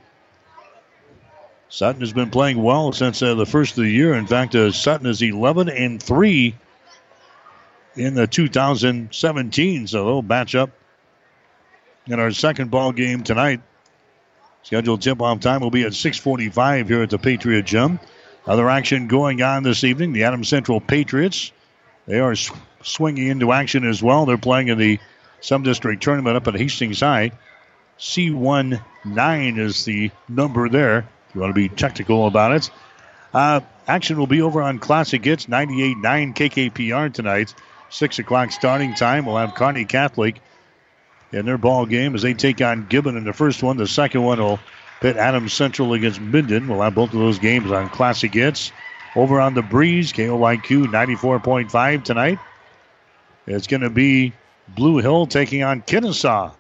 Sutton has been playing well since uh, the first of the year. In fact, uh, Sutton is 11 and 3 in the 2017. So they'll match up in our second ball game tonight. Scheduled tip-off time will be at 6:45 here at the Patriot Gym. Other action going on this evening. The Adams Central Patriots. They are sw- swinging into action as well. They're playing in the Sub District tournament up at Hastings High. C19 is the number there. If you want to be technical about it. Uh, action will be over on Classic Hits 98.9 KKPR tonight. 6 o'clock starting time. We'll have Kearney Catholic in their ball game as they take on Gibbon in the first one. The second one will pit Adams Central against Minden. We'll have both of those games on Classic Hits. Over on the Breeze, KOYQ 94.5 tonight. It's going to be Blue Hill taking on Kenesaw.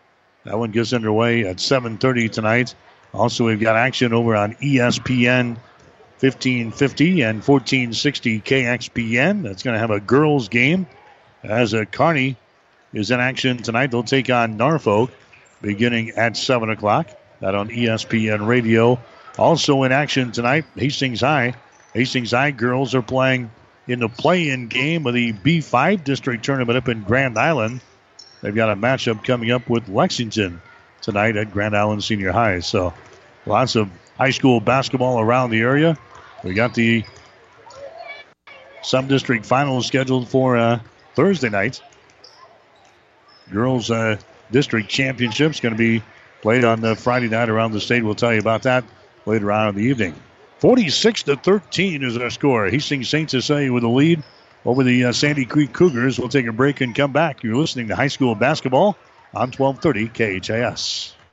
That one gets underway at 7:30 tonight. Also, we've got action over on ESPN 1550 and 1460 KXPN. That's going to have a girls' game as a Kearney is in action tonight. They'll take on Norfolk beginning at 7 o'clock. That on ESPN radio. Also in action tonight, Hastings High. Hastings High girls are playing in the play-in game of the B5 district tournament up in Grand Island. They've got a matchup coming up with Lexington tonight at Grand Island Senior High. So lots of high school basketball around the area. We got the sub district finals scheduled for uh, Thursday night. Girls uh, district championships going to be played on the Friday night around the state. We'll tell you about that later on in the evening. 46 to 13 is our score. Hastings St. Cecilia with a lead over the uh, Sandy Creek Cougars. We'll take a break and come back. You're listening to high school basketball on 1230 KHAS.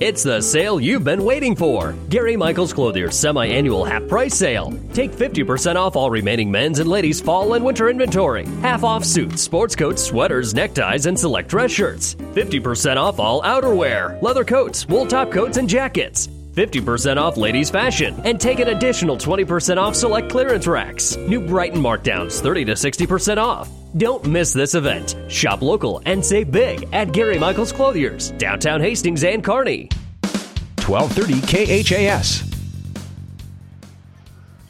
It's the sale you've been waiting for. Gary Michaels Clothier's semi-annual half price sale. Take 50% off all remaining men's and ladies' fall and winter inventory. Half off suits, sports coats, sweaters, neckties, and select dress shirts. 50% off all outerwear, leather coats, wool top coats, and jackets. 50% off ladies' fashion, and take an additional 20% off select clearance racks. New Brighton markdowns 30 to 60% off. Don't miss this event. Shop local and save big at Gary Michaels Clothiers, downtown Hastings and Kearney. 1230 KHAS.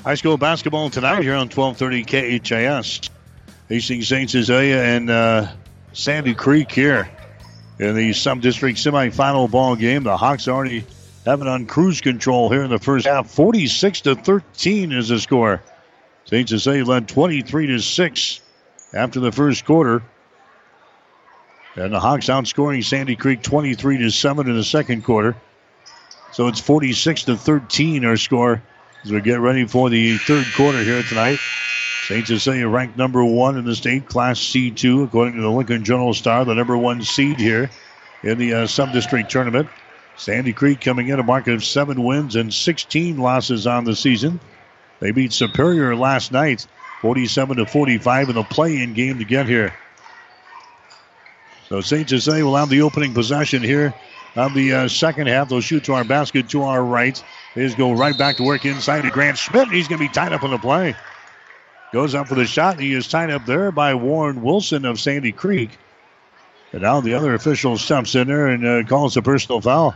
High school basketball tonight here on 1230 KHAS. Hastings St. Cecilia and uh, Sandy Creek here in the sub-district semifinal ball game. The Hawks already have it on cruise control here in the first half. 46 to 13 is the score. St. Cecilia led 23 to 6 after the first quarter. And the Hawks outscoring Sandy Creek 23 to 7 in the second quarter. So it's 46 to 13 our score as we get ready for the third quarter here tonight. St. Cecilia ranked number one in the state, Class C2, according to the Lincoln Journal Star, the number one seed here in the uh, sub-district tournament. Sandy Creek coming in a mark of seven wins and 16 losses on the season. They beat Superior last night, 47 to 45 in the play-in game to get here. So St. Cecilia will have the opening possession here of the uh, second half. They'll shoot to our basket to our right. They just go right back to work inside to Grant Schmidt. He's going to be tied up on the play. Goes up for the shot. He is tied up there by Warren Wilson of Sandy Creek. And now the other official steps in there and uh, calls a personal foul.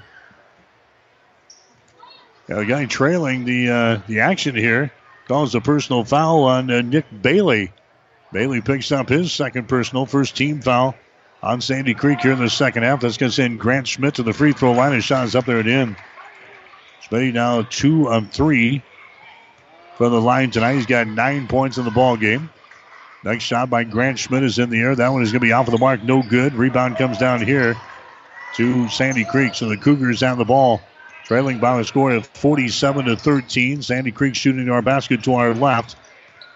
The guy trailing the uh, the action here calls a personal foul on uh, Nick Bailey. Bailey picks up his second personal, first team foul on Sandy Creek here in the second half. That's going to send Grant Schmidt to the free throw line. His shot is up there at the in. Schmidt now two of three from the line tonight. He's got nine points in the ball game. Next shot by Grant Schmidt is in the air. That one is going to be off of the mark. No good. Rebound comes down here to Sandy Creek. So the Cougars have the ball, trailing by a score of 47 to 13. Sandy Creek shooting our basket to our left.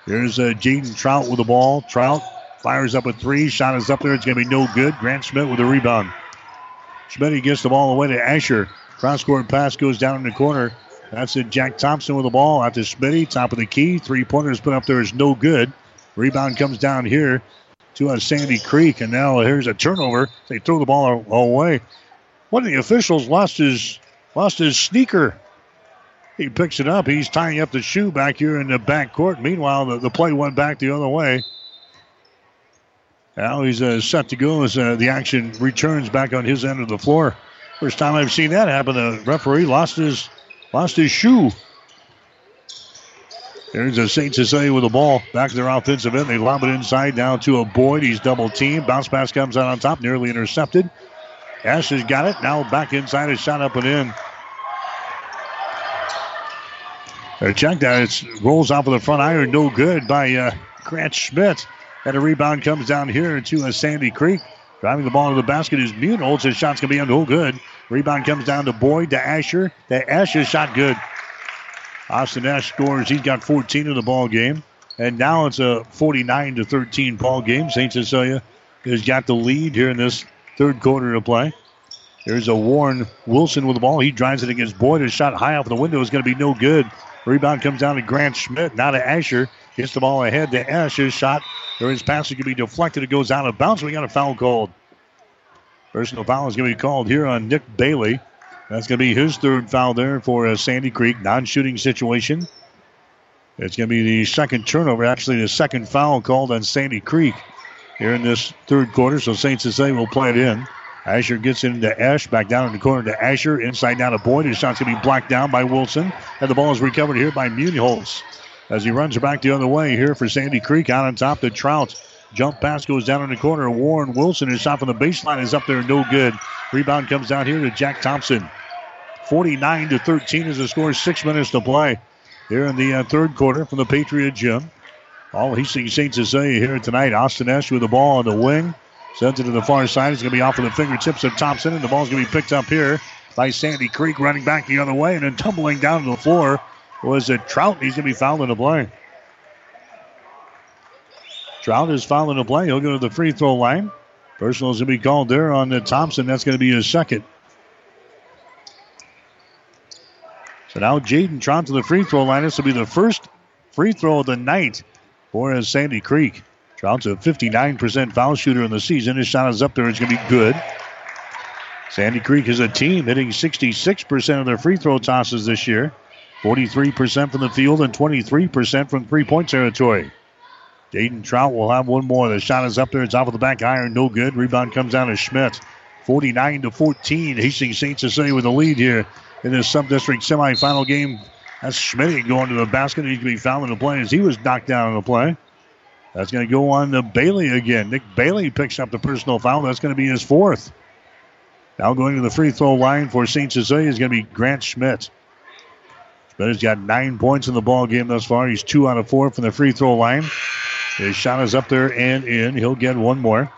Here's uh, Jaden Trout with the ball. Trout fires up a three. Shot is up there. It's going to be no good. Grant Schmidt with a rebound. Schmidt gets the ball away to Asher. Cross court pass goes down in the corner. That's it. Jack Thompson with the ball out to Smitty. Top of the key. Three pointers put up there is no good. Rebound comes down here to a Sandy Creek, and now here's a turnover. They throw the ball away. One of the officials lost his lost his sneaker. He picks it up. He's tying up the shoe back here in the back court. Meanwhile, the, the play went back the other way. Now he's uh, set to go as uh, the action returns back on his end of the floor. First time I've seen that happen. The referee lost his lost his shoe. There's a St. Cecilia with the ball back to their offensive end. They lob it inside down to a Boyd. He's double teamed. Bounce pass comes out on top, nearly intercepted. Esch has got it. Now back inside, a shot up and in. Uh, check that. It rolls off of the front iron. No good by uh, Grant Schmidt. And a rebound comes down here to a Sandy Creek. Driving the ball to the basket is Munholz. His shot's going to be no good. Rebound comes down to Boyd to Asher. The Asher shot good. Austin Esch scores. He's got 14 in the ball game. And now it's a 49 to 13 ball game. St. Cecilia has got the lead here in this third quarter to play. There's a Warren Wilson with the ball. He drives it against Boyd. His shot high off the window is going to be no good. Rebound comes down to Grant Schmidt. Now to Asher. Gets the ball ahead to Asher's shot. There is going to be deflected. It goes out of bounds. We got a foul called. Personal foul is going to be called here on Nick Bailey. That's going to be his third foul there for a Sandy Creek non-shooting situation. It's going to be the second turnover, actually the second foul called on Sandy Creek here in this third quarter. So St. Cecilia will play it in. Asher gets into Esch, back down in the corner to Asher, inside down to Boyd. His shot's going to be blocked down by Wilson, and the ball is recovered here by Munholz as he runs back the other way here for Sandy Creek. Out on top, the Trout. Jump pass goes down in the corner. Warren Wilson, his shot from the baseline is up there, no good. Rebound comes down here to Jack Thompson. 49 to 13 is the score. Six minutes to play here in the uh, third quarter from the Patriot Gym. All Hastings St. Cecilia here tonight. Austin Esch with the ball on the wing. Sends it to the far side. It's going to be off of the fingertips of Thompson, and the ball's going to be picked up here by Sandy Creek running back the other way and then tumbling down to the floor was it Trout. He's going to be fouled in the play. Trout is fouled in the play. He'll go to the free throw line. Personal is going to be called there on the Thompson. That's going to be his second. So now Jaden Trout to the free throw line. This will be the first free throw of the night for Sandy Creek. Trout's a 59% foul shooter in the season. His shot is up there. It's going to be good. Sandy Creek is a team hitting 66% of their free throw tosses this year, 43% from the field and 23% from three point territory. Jaden Trout will have one more. The shot is up there. It's off of the back iron. No good. Rebound comes down to Schmidt. 49 to 14. Hastings St. Cecilia with the lead here in this sub-district semifinal game. That's Schmidt going to the basket. He's going to be fouled in the play as he was knocked down in the play. That's going to go on to Bailey again. Nick Bailey picks up the personal foul. That's going to be his fourth. Now going to the free throw line for St. Cecilia is going to be Grant Schmidt. Schmidt has got nine points in the ball game thus far. He's two out of four from the free throw line. His shot is up there and in. He'll get one more.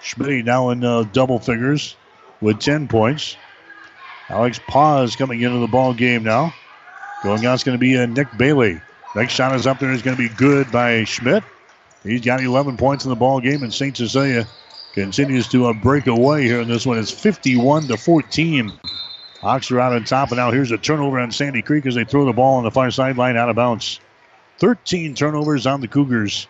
Schmidt now in uh, double figures with 10 points. Alex Paz coming into the ball game now. Going out is going to be uh, Nick Bailey. Next shot is up there is going to be good by Schmidt. He's got 11 points in the ball game, and St. Cecilia continues to uh, break away here in this one. It's 51 to 14. Hawks are out on top, and now here's a turnover on Sandy Creek as they throw the ball on the far sideline out of bounds. 13 turnovers on the Cougars.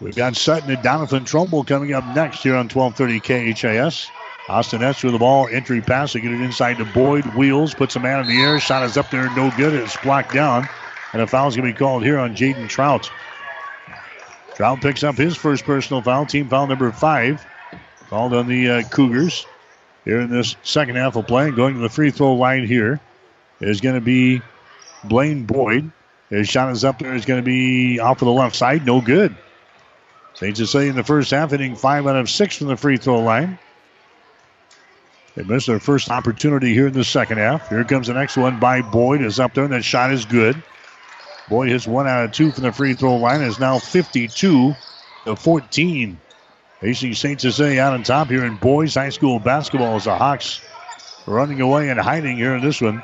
We've got Sutton and Doniphan Trumbull coming up next here on 1230 KHAS. Austin Esch with the ball, entry pass, they get it inside to Boyd. Wheels, puts a man in the air, shot is up there, no good. It's blocked down, and a foul's going to be called here on Jaden Trout. Trout picks up his first personal foul, team foul number five, called on the uh, Cougars here in this second half of play. Going to the free throw line here is going to be Blaine Boyd. His shot is up there, is going to be off of the left side, no good. St. Cecilia in the first half, hitting five out of six from the free throw line. They missed their first opportunity here in the second half. Here comes the next one by Boyd. Is up there, and that shot is good. Boyd hits one out of two from the free throw line. Is now 52 to 14. Hastings St. Cecilia out on top here in boys high school basketball as the Hawks running away and hiding here in this one.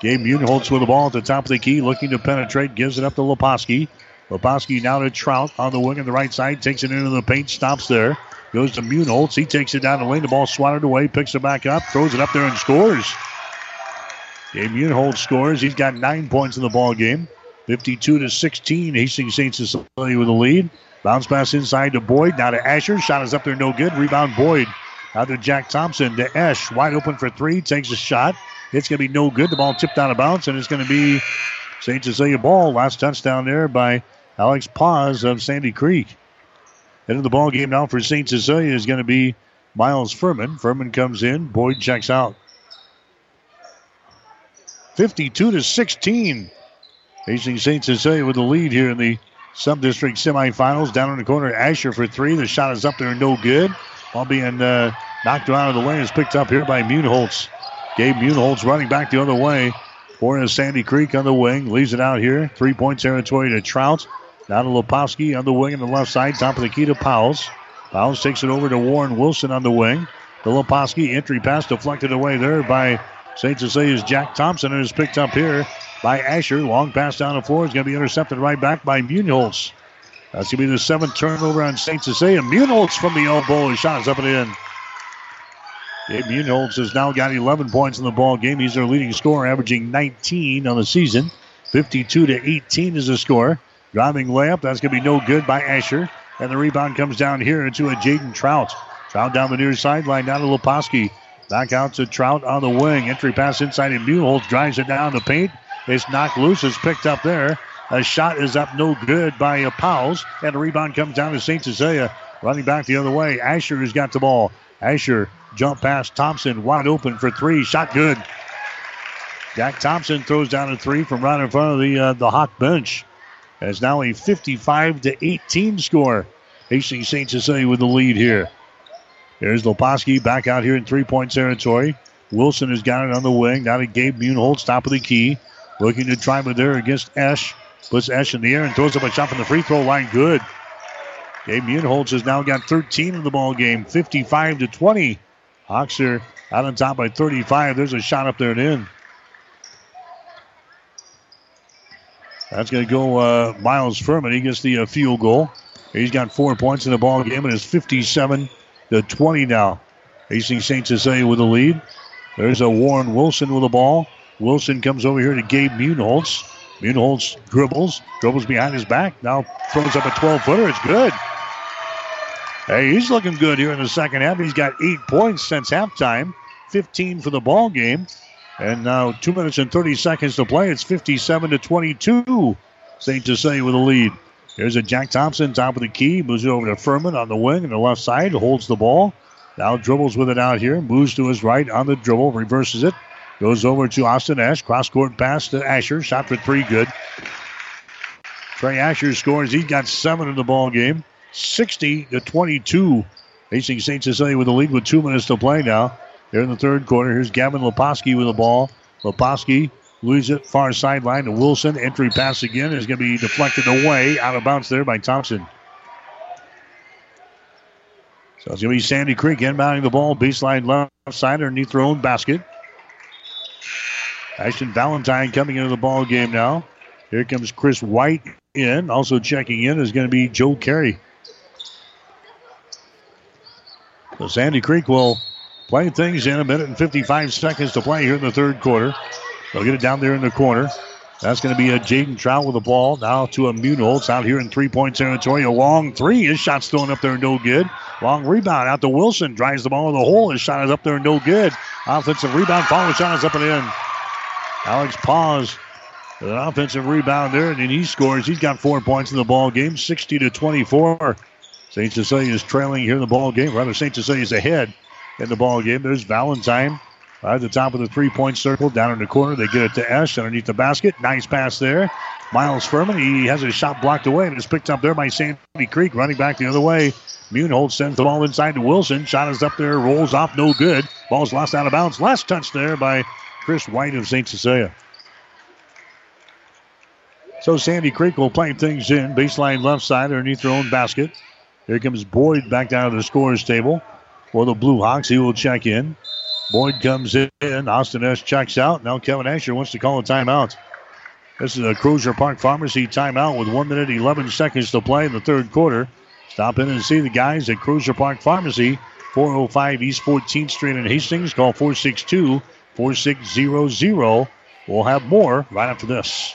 Gabe Munholtz with the ball at the top of the key, looking to penetrate, gives it up to Leposki. Leposki now to Trout on the wing on the right side, takes it into the paint, stops there. Goes to Munholtz. He takes it down the lane. The ball swatted away, picks it back up, throws it up there and scores. Gabe Munholtz scores. He's got nine points in the ball game. 52 to 16. Hastings St. Cecilia with the lead. Bounce pass inside to Boyd. Now to Asher. Shot is up there, no good. Rebound Boyd. Out to Jack Thompson to Esch. Wide open for three. Takes a shot. It's going to be no good. The ball tipped out of bounds, and it's going to be St. Cecilia ball. Last touchdown there by Alex Paz of Sandy Creek. Into the ball game now for St. Cecilia is going to be Miles Furman. Furman comes in. Boyd checks out. 52 to 16. Hastings St. Cecilia with the lead here in the sub-district semifinals. Down in the corner, Asher for three. The shot is up there, no good. Ball being uh, knocked out of the way is picked up here by Munholtz. Gabe Munholtz running back the other way for Sandy Creek on the wing. Leaves it out here. Three-point territory to Trout. Now to Leposki on the wing on the left side. Top of the key to Powell's. Powles takes it over to Warren Wilson on the wing. The Leposki entry pass deflected away there by St. Cecilia's Jack Thompson. And is picked up here by Asher. Long pass down the floor is going to be intercepted right back by Munholz. That's going to be the seventh turnover on St. Cecilia. Munholz from the elbow. His shot is up and in. Gabe Munholz has now got 11 points in the ball game. He's their leading scorer, averaging 19 on the season. 52 to 18 is the score. Driving layup. That's going to be no good by Asher. And the rebound comes down here into a Jaden Trout. Trout down the near sideline, down to Leposki. Back out to Trout on the wing. Entry pass inside, and Munholtz drives it down the paint. It's knocked loose. It's picked up there. A shot is up no good by a Powles. And the rebound comes down to St. Cecilia. Running back the other way. Asher has got the ball. Asher jump past Thompson. Wide open for three. Shot good. Jack Thompson throws down a three from right in front of the uh, the Hawk bench. It's now a 55 to 18 score. Hastings St. Cecilia with the lead here. There's Leposki back out here in three point territory. Wilson has got it on the wing. Now to Gabe Munholtz, top of the key. Looking to try with there against Esch. Puts Esch in the air and throws up a shot from the free throw line. Good. Gabe Munholtz has now got 13 in the ball game, 55 to 20. Hawks are out on top by 35. There's a shot up there and in. That's going to go uh, Miles Furman. He gets the uh, field goal. He's got four points in the ball game and it's 57 to 20 now. Hastings St. Cecilia with the lead. There's a Warren Wilson with the ball. Wilson comes over here to Gabe Munholtz. Munholtz dribbles, dribbles behind his back. Now throws up a 12 footer. It's good. Hey, he's looking good here in the second half. He's got eight points since halftime, 15 for the ball game. And now two minutes and 30 seconds to play. It's 57 to 22. St. Cecilia with a lead. Here's a Jack Thompson, top of the key. Moves it over to Furman on the wing on the left side. Holds the ball. Now dribbles with it out here. Moves to his right on the dribble. Reverses it. Goes over to Austin Esch. Cross court pass to Asher. Shot for three. Good. Trey Asher scores. He's got seven in the ball game. 60 to 22. Hastings St. Cecilia with the lead with two minutes to play now. Here in the third quarter. Here's Gavin Leposki with the ball. Leposki loses it far sideline to Wilson. Entry pass again is going to be deflected away. Out of bounds there by Thompson. So it's going to be Sandy Creek inbounding the ball. Baseline left side underneath their own basket. Ashton Valentine coming into the ball game now. Here comes Chris White in. Also checking in is going to be Joe Carey. So Sandy Creek will play things in a minute and 55 seconds to play here in the third quarter. They'll get it down there in the corner. That's going to be a Jaden Trout with the ball. Now to a Munholtz out here in three point territory. A long three. His shot's thrown up there, no good. Long rebound out to Wilson. Drives the ball in the hole. His shot is up there, no good. Offensive rebound. Follow shot is up and in. Alex with an offensive rebound there, and then he scores. He's got four points in the ball game, 60 to 24. St. Cecilia is trailing here in the ball game. Rather, St. Cecilia is ahead in the ball game. There's Valentine at the top of the three-point circle, down in the corner. They get it to Esch underneath the basket. Nice pass there. Miles Furman, he has his shot blocked away, and it's picked up there by Sandy Creek, running back the other way. Munholtz sends the ball inside to Wilson. Shot is up there, rolls off, no good. Ball's lost out of bounds. Last touch there by Chris White of St. Cecilia. So Sandy Creek will play things in. Baseline left side underneath their own basket. Here comes Boyd back down to the scorer's table for the Blue Hawks. He will check in. Boyd comes in. Austin Esch checks out. Now Kevin Asher wants to call a timeout. This is a Crozier Park Pharmacy timeout with 1 minute 11 seconds to play in the third quarter. Stop in and see the guys at Crozier Park Pharmacy, 405 East 14th Street in Hastings. Call 462 4600. We'll have more right after this.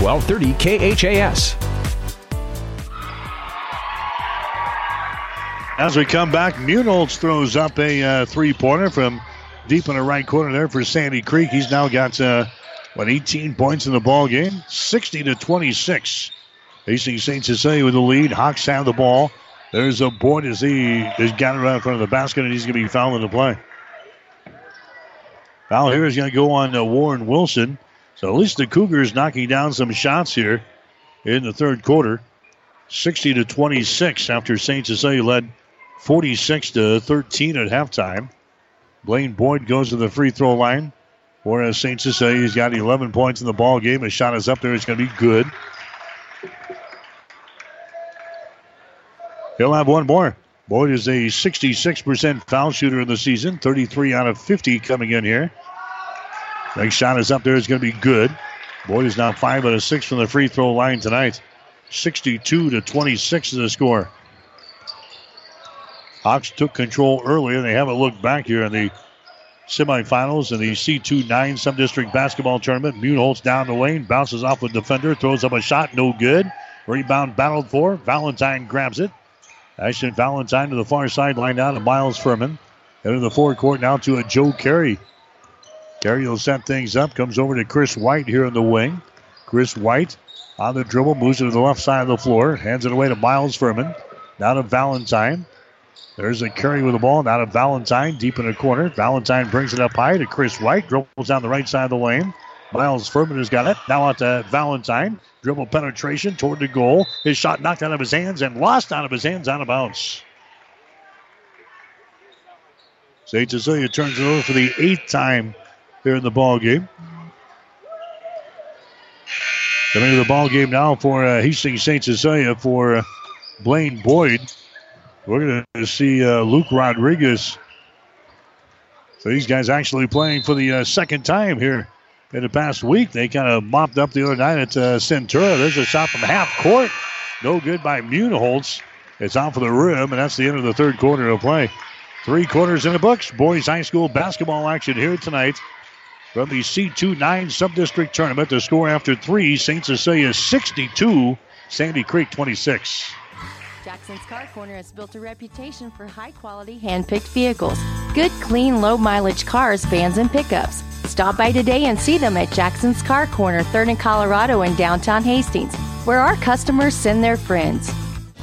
1230 KHAS. As we come back, Munholtz throws up a uh, three pointer from deep in the right corner there for Sandy Creek. He's now got, uh, what, 18 points in the ball game? 60 to 26. Hastings St. Cecilia with the lead. Hawks have the ball. There's a board as he has got it right in front of the basket, and he's going to be fouling the play. Foul here is going to go on uh, Warren Wilson. So at least the Cougars knocking down some shots here in the third quarter. 60 to 26 after St. Cecilia led 46 to 13 at halftime. Blaine Boyd goes to the free throw line. Whereas St. Cecilia's got 11 points in the ball game. His shot is up there. It's going to be good. He'll have one more. Boyd is a 66% foul shooter in the season, 33 out of 50 coming in here. Next shot is up there. It's going to be good. Boyd is now 5 out of 6 from the free throw line tonight. 62 to 26 is the score. Hawks took control early, and they haven't looked back here in the semifinals in the C2 9 Subdistrict Basketball Tournament. Munholtz down the lane, bounces off a defender, throws up a shot, no good. Rebound battled for. Valentine grabs it. Ashton Valentine to the far sideline down to Miles Furman. Into the forecourt now to a Joe Carey. Carey will set things up. Comes over to Chris White here in the wing. Chris White on the dribble, moves it to the left side of the floor, hands it away to Miles Furman. Now to Valentine. There's a carry with the ball. Now to Valentine, deep in the corner. Valentine brings it up high to Chris White. Dribbles down the right side of the lane. Miles Furman has got it. Now out to Valentine. Dribble penetration toward the goal. His shot knocked out of his hands and lost out of his hands out of bounds. St. Cecilia turns it over for the eighth time here in the ball game. Coming to the ball game now for uh, Hastings St. Cecilia for uh, Blaine Boyd. We're going to see uh, Luke Rodriguez. So these guys actually playing for the uh, second time here in the past week. They kind of mopped up the other night at uh, Centura. There's a shot from half court. No good by Munholtz. It's out for the rim, and that's the end of the third quarter of play. Three quarters in the books. Boys High School basketball action here tonight from the C2 9 Subdistrict Tournament. The score after three, St. Cecilia 62, Sandy Creek 26. Jackson's Car Corner has built a reputation for high quality hand picked vehicles. Good, clean, low mileage cars, vans, and pickups. Stop by today and see them at Jackson's Car Corner, 3rd and Colorado in downtown Hastings, where our customers send their friends.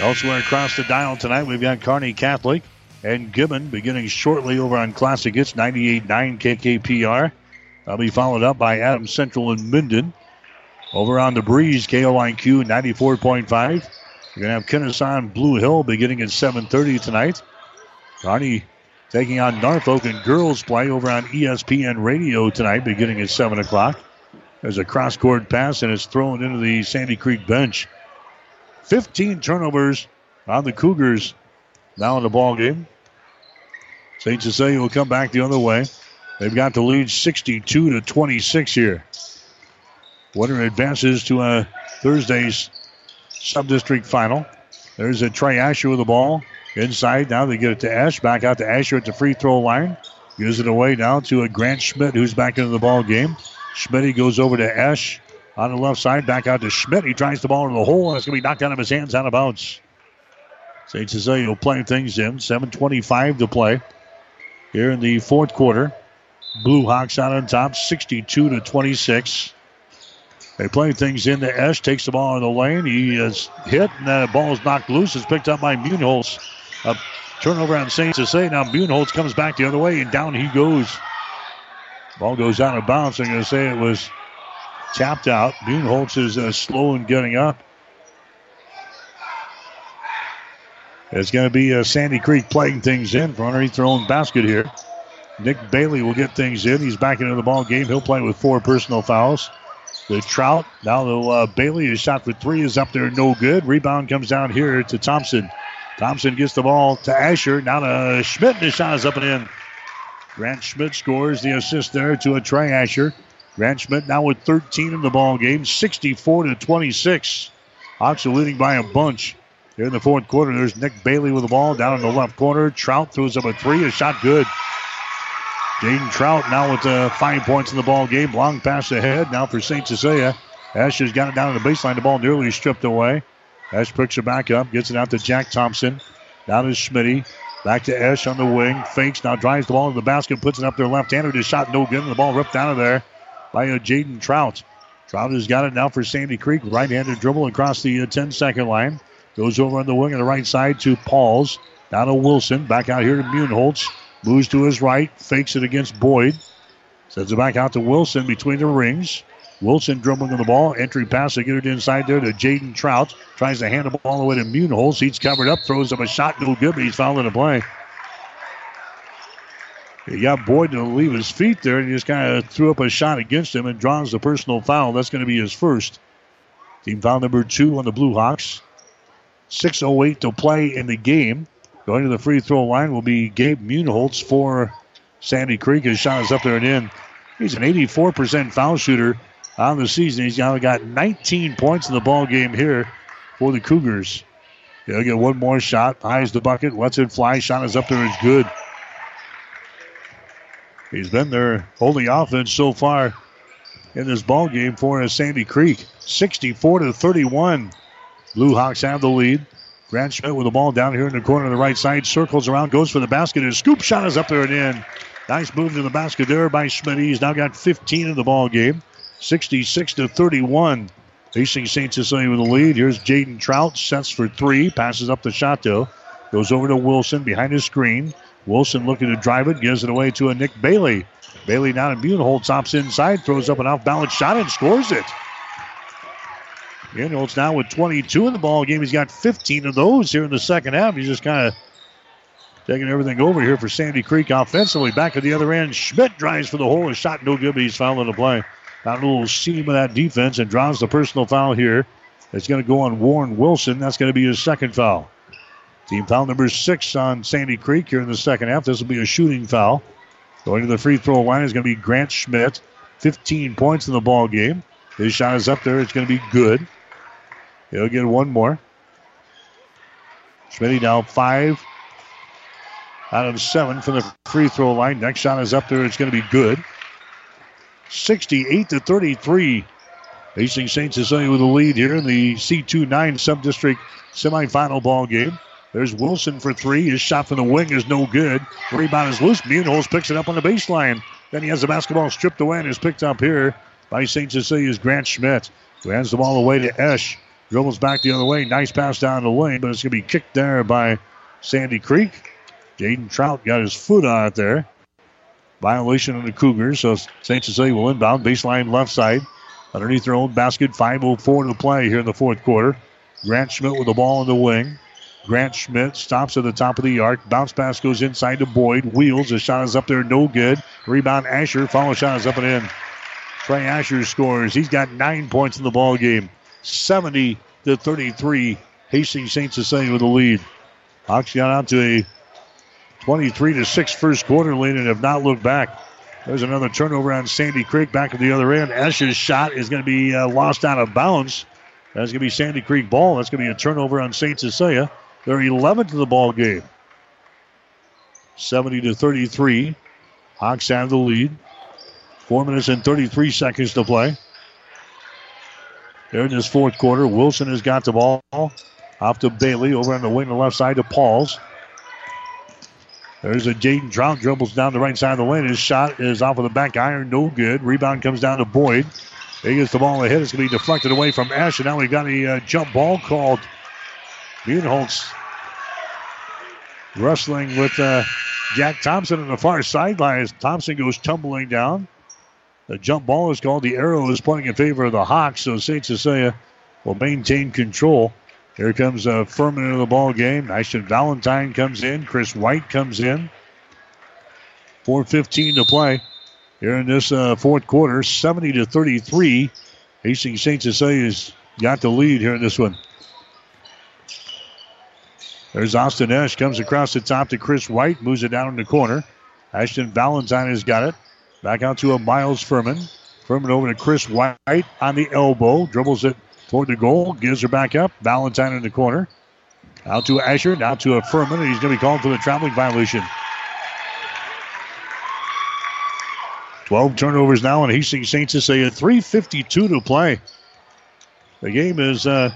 Elsewhere across the dial tonight, we've got Kearney Catholic and Gibbon beginning shortly over on Classic Hits 98.9 KKPR. That'll be followed up by Adams Central and Minden. Over on the breeze, KLIQ 94.5. You're going to have Kenesaw Blue Hill beginning at 7.30 tonight. Kearney taking on Norfolk and girls play over on ESPN Radio tonight beginning at 7 o'clock. There's a cross court pass and it's thrown into the Sandy Creek bench. 15 turnovers on the Cougars now in the ball game. St. Cecilia will come back the other way. They've got the lead 62 to 26 here. Winner advances to a Thursday's sub-district final. There's a Trey Asher with the ball inside. Now they get it to Esch. Back out to Asher at the free throw line. Gives it away now to a Grant Schmidt who's back into the ball game. Schmidt goes over to Esch on the left side. Back out to Schmidt. He tries the ball into the hole and it's going to be knocked out of his hands out of bounds. St. Cecilia will play things in. 7.25 to play here in the fourth quarter. Blue Hawks out on top, 62 to 26. They play things into Esch, takes the ball in the lane. He is hit, and the ball is knocked loose. It's picked up by Munholz. A turnover on St. Cecilia. Now Munholz comes back the other way, and down he goes. Ball goes out of bounds. I'm going to say it was tapped out. Munholz is uh, slow in getting up. It's going to be uh, Sandy Creek playing things in for underneath their own basket here. Nick Bailey will get things in. He's back into the ball game. He'll play with four personal fouls. The Trout. Now the uh, Bailey, his shot for three is up there, no good. Rebound comes down here to Thompson. Thompson gets the ball to Asher. Now to Schmidt. His shot is up and in. Grant Schmidt scores the assist there to a Trey Asher. Grant Schmidt now with 13 in the ball game, 64 to 26. Hawks are leading by a bunch. Here in the fourth quarter, there's Nick Bailey with the ball down in the left corner. Trout throws up a three, a shot good. Jaden Trout now with uh, five points in the ball game. Long pass ahead now for St. Cecilia. Esch has got it down to the baseline. The ball nearly stripped away. Esch picks it back up, gets it out to Jack Thompson. Down to Schmitty. Back to Esch on the wing. Fakes now drives the ball to the basket, puts it up there left-handed. His shot no good. And the ball ripped out of there by Jaden Trout. Trout has got it now for Sandy Creek. Right-handed dribble across the 10-second uh, line. Goes over on the wing on the right side to Pauls. Down to Wilson. Back out here to Munholtz. Moves to his right. Fakes it against Boyd. Sends it back out to Wilson between the rings. Wilson dribbling on the ball. Entry pass to get it inside there to Jaden Trout. Tries to hand the ball away to Munholtz. He's covered up. Throws up a shot. No good, but he's fouled in the play. He got Boyd to leave his feet there and he just kind of threw up a shot against him and draws the personal foul. That's going to be his first. Team foul number two on the Blue Hawks. 6.08 to play in the game. Going to the free throw line will be Gabe Munholtz for Sandy Creek. His shot is up there and in. He's an 84% foul shooter on the season. He's now got 19 points in the ball game here for the Cougars. He'll get one more shot. Eyes the bucket. Lets it fly. Shot is up there. It's good. He's been their only offense so far in this ball game for Sandy Creek. 64 to 31. Blue Hawks have the lead. Grant Schmidt with the ball down here in the corner of the right side. Circles around, goes for the basket. His scoop shot is up there and in. Nice move to the basket there by Schmidt. He's now got 15 in the ball game. 66 to 31. Facing St. Cecilia with the lead. Here's Jaden Trout. Sets for three. Passes up the shot though. Goes over to Wilson behind his screen. Wilson looking to drive it, gives it away to a Nick Bailey. Bailey down in Munholtz, tops inside, throws up an off balance shot and scores it. Munholtz now with 22 in the ball game. He's got 15 of those here in the second half. He's just kind of taking everything over here for Sandy Creek offensively. Back at the other end, Schmidt drives for the hole. His shot no good, but he's fouling the play. Found a little seam of that defense and draws the personal foul here. It's going to go on Warren Wilson. That's going to be his second foul. Team foul number six on Sandy Creek here in the second half. This will be a shooting foul. Going to the free throw line is going to be Grant Schmidt. 15 points in the ball game. His shot is up there. It's going to be good. He'll get one more. Schmidt now five out of seven from the free throw line. Next shot is up there. It's going to be good. 68 to 33. Hastings St. Cecilia with the lead here in the C29 sub-district semifinal ball game. There's Wilson for three. His shot from the wing is no good. Rebound is loose. Munholtz picks it up on the baseline. Then he has the basketball stripped away and is picked up here by St. Cecilia's Grant Schmidt, who hands the ball away to Esch. Dribbles back the other way. Nice pass down the lane, but it's going to be kicked there by Sandy Creek. Jaden Trout got his foot on it there. Violation of the Cougars, so St. Cecilia will inbound. Baseline left side. Underneath their own basket. 5.04 to play here in the fourth quarter. Grant Schmidt with the ball in the wing. Grant Schmidt stops at the top of the arc. Bounce pass goes inside to Boyd. Wheels. The shot is up there, no good. Rebound Asher. Follow shot is up and in. Trey Asher scores. He's got nine points in the ball game. 70 to 33. Hastings St. Cecilia with the lead. Hawks got out to a 23 to 6 first quarter lead and have not looked back. There's another turnover on Sandy Creek back at the other end. Esch's shot is going to be uh, lost out of bounds. That's going to be Sandy Creek ball. That's going to be a turnover on St. Cecilia. They're 11th in the ball game. 70 to 33. Hawks have the lead. Four minutes and 33 seconds to play. There in this fourth quarter, Wilson has got the ball off to Bailey over on the wing, the left side to Pauls. There's a Jaden Trout dribbles down the right side of the lane. His shot is off of the back iron, no good. Rebound comes down to Boyd. He gets the ball ahead. It's going to be deflected away from Esch, and now we've got a uh, jump ball called. Munholtz wrestling with uh, Jack Thompson on the far sideline as Thompson goes tumbling down. The jump ball is called. The arrow is pointing in favor of the Hawks, so St. Cecilia will maintain control. Here comes uh, Furman into the ball game. Ashton Valentine comes in. Chris White comes in. 4.15 to play here in this uh, fourth quarter. 70 to 33. Hastings St. Cecilia's got the lead here in this one. There's Austin Esch. Comes across the top to Chris White. Moves it down in the corner. Ashton Valentine has got it. Back out to a Miles Furman. Furman over to Chris White on the elbow. Dribbles it toward the goal. Gives her back up. Valentine in the corner. Out to Asher. Now to a Furman. And he's going to be called for the traveling violation. 12 turnovers now on Hastings St. Cecilia. 3.52 to play. The game is uh,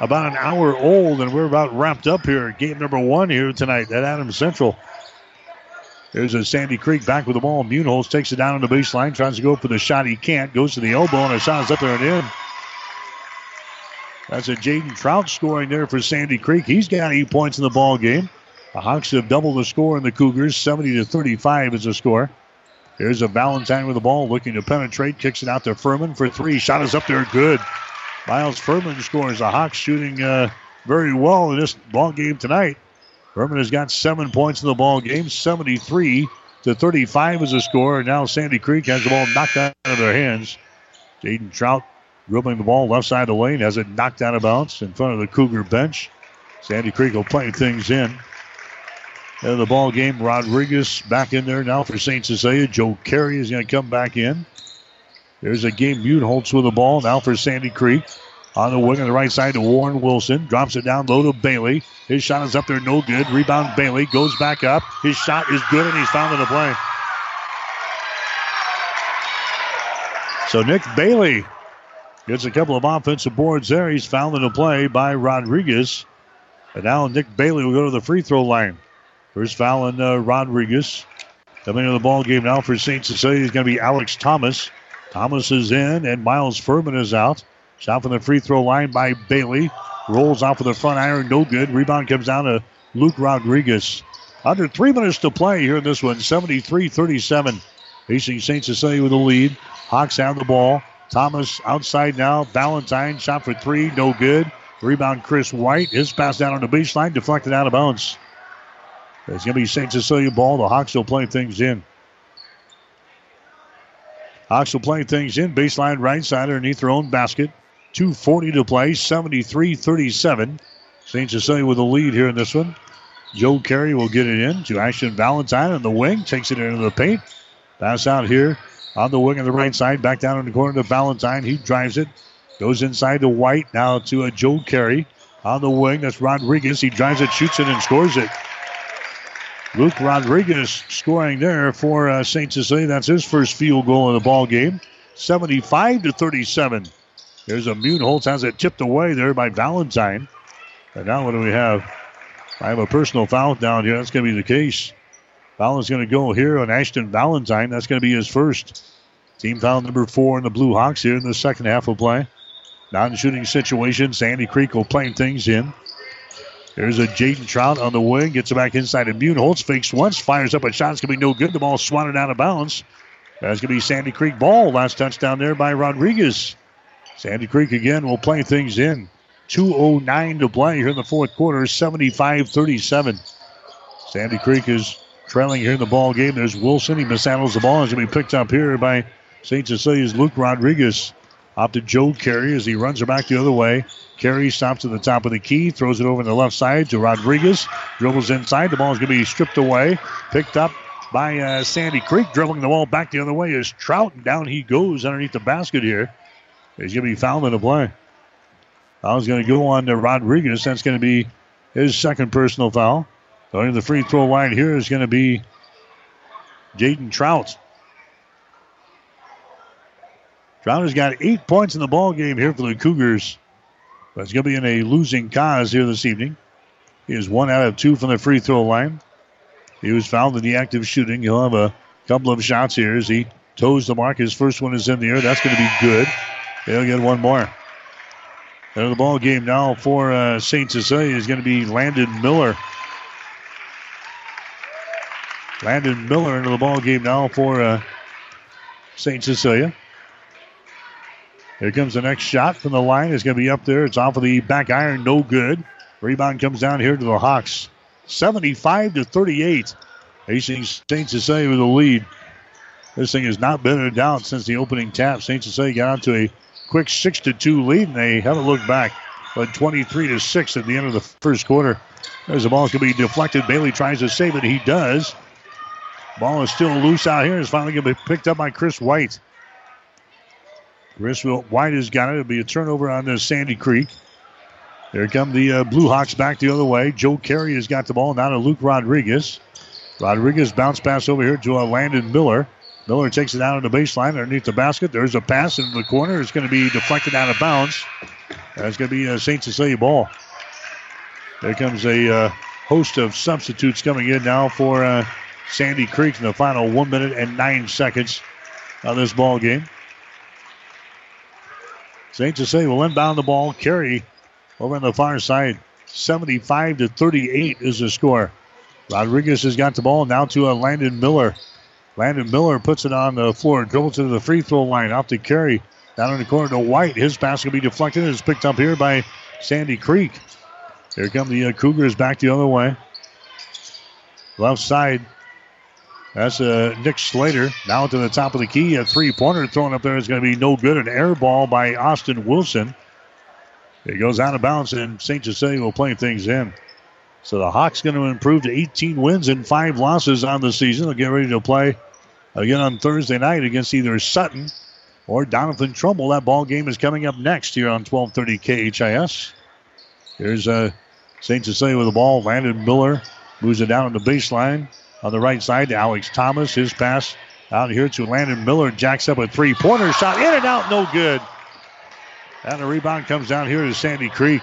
about an hour old, and we're about wrapped up here. Game number one here tonight at Adams Central. There's a Sandy Creek back with the ball. Munholtz takes it down on the baseline, tries to go for the shot. He can't. Goes to the elbow, and a shot is up there and in. That's a Jaden Trout scoring there for Sandy Creek. He's got eight points in the ball game. The Hawks have doubled the score in the Cougars. 70 to 35 is the score. Here's a Valentine with the ball, looking to penetrate. Kicks it out to Furman for three. Shot is up there, good. Miles Furman scores. The Hawks shooting uh, very well in this ball game tonight. Furman has got seven points in the ball game. 73 to 35 is the score. And now Sandy Creek has the ball knocked out of their hands. Jaden Trout dribbling the ball left side of the lane, has it knocked out of bounds in front of the Cougar bench. Sandy Creek will play things in. In the ball game, Rodriguez back in there now for St. Cecilia. Joe Carey is going to come back in. There's a game Munholtz with the ball now for Sandy Creek. On the wing on the right side to Warren Wilson. Drops it down low to Bailey. His shot is up there, no good. Rebound Bailey goes back up. His shot is good, and he's found in the play. So Nick Bailey gets a couple of offensive boards there. He's found in the play by Rodriguez. And now Nick Bailey will go to the free throw line. First foul on uh, Rodriguez. Coming into the ball game now for St. Cecilia is going to be Alex Thomas. Thomas is in, and Miles Furman is out. Shot from the free throw line by Bailey. Rolls off of the front iron, no good. Rebound comes down to Luke Rodriguez. Under three minutes to play here in this one, 73 37. Hastings St. Cecilia with the lead. Hawks have the ball. Thomas outside now. Valentine shot for three, no good. Rebound Chris White. His pass down on the baseline, deflected out of bounds. It's going to be St. Cecilia ball. The Hawks will play things in. Hawks will play things in. Baseline right side underneath their own basket. 2.40 to play, 73 37. St. Cecilia with the lead here in this one. Joe Carey will get it in to Ashton Valentine on the wing. Takes it into the paint. Pass out here on the wing on the right side. Back down in the corner to Valentine. He drives it. Goes inside to White. Now to a Joe Carey on the wing. That's Rodriguez. He drives it, shoots it, and scores it. Luke Rodriguez scoring there for uh, St. Cecilia. That's his first field goal in the ball game. 75 to 37. There's a Munholtz has it tipped away there by Valentine. And now what do we have? I have a personal foul down here. That's going to be the case. Foul is going to go here on Ashton Valentine. That's going to be his first. Team foul number four in the Blue Hawks here in the second half of play. Non-shooting situation. Sandy Creek will play things in. There's a Jaden Trout on the wing. Gets it back inside to Munholtz. Fakes once. Fires up a shot. It's going to be no good. The ball swatted out of bounds. That's going to be Sandy Creek ball. Last touchdown there by Rodriguez. Sandy Creek again will play things in. 2.09 to play here in the fourth quarter. 75 37. Sandy Creek is trailing here in the ball game. There's Wilson. He mishandles the ball. It's going to be picked up here by St. Cecilia's Luke Rodriguez. Off to Joe Carey as he runs her back the other way. Carey stops at the top of the key, throws it over on the left side to Rodriguez. Dribbles inside. The ball is going to be stripped away. Picked up by uh, Sandy Creek. Dribbling the ball back the other way is Trout. And down he goes underneath the basket here. He's going to be fouled in the play. Foul's going to go on to Rodriguez. That's going to be his second personal foul. Going to the free throw line here is going to be Jaden Trout. Has got eight points in the ball game here for the Cougars. But it's going to be in a losing cause here this evening. He is one out of two from the free throw line. He was fouled in the active shooting. He'll have a couple of shots here as he toes the mark. His first one is in the air. That's going to be good. He'll get one more. And the ball game now for uh, St. Cecilia is going to be Landon Miller. Landon Miller into the ball game now for uh, St. Cecilia. Here comes the next shot from the line. It's going to be up there. It's off of the back iron. No good. Rebound comes down here to the Hawks. 75 to 38. Hastings St. Cecilia with the lead. This thing has not been in doubt since the opening tap. St. Cecilia got out to a quick 6 to 2 lead, and they haven't looked back. But 23 to 6 at the end of the first quarter. There's the ball going to be deflected. Bailey tries to save it. He does. Ball is still loose out here. It's finally going to be picked up by Chris White. Chris White has got it. It'll be a turnover on the Sandy Creek. There come the uh, Blue Hawks back the other way. Joe Carey has got the ball now to Luke Rodriguez. Rodriguez bounce pass over here to uh, Landon Miller. Miller takes it out on the baseline underneath the basket. There's a pass in the corner. It's going to be deflected out of bounds. That's going to be a St. Cecilia ball. There comes a uh, host of substitutes coming in now for uh, Sandy Creek in the final one minute and nine seconds of this ball game. St. Cecilia will inbound the ball. Carey over on the far side. 75 to 38 is the score. Rodriguez has got the ball now to a Landon Miller. Landon Miller puts it on the floor, dribbles to the free throw line, off to Carey. Down in the corner to White. His pass will be deflected. It's picked up here by Sandy Creek. Here come the uh, Cougars back the other way. Left side. That's uh, Nick Slater. Now to the top of the key. A three pointer thrown up there is going to be no good. An air ball by Austin Wilson. It goes out of bounds, and St. Cecilia will play things in. So the Hawks going to improve to 18 wins and five losses on the season. They'll get ready to play again on Thursday night against either Sutton or Doniphan Trumbull. That ball game is coming up next here on 1230 KHAS. Here's uh, St. Cecilia with the ball. Landon Miller moves it down on the baseline on the right side to Alex Thomas. His pass out here to Landon Miller. Jacks up a three pointer shot. In and out, no good. And the rebound comes down here to Sandy Creek.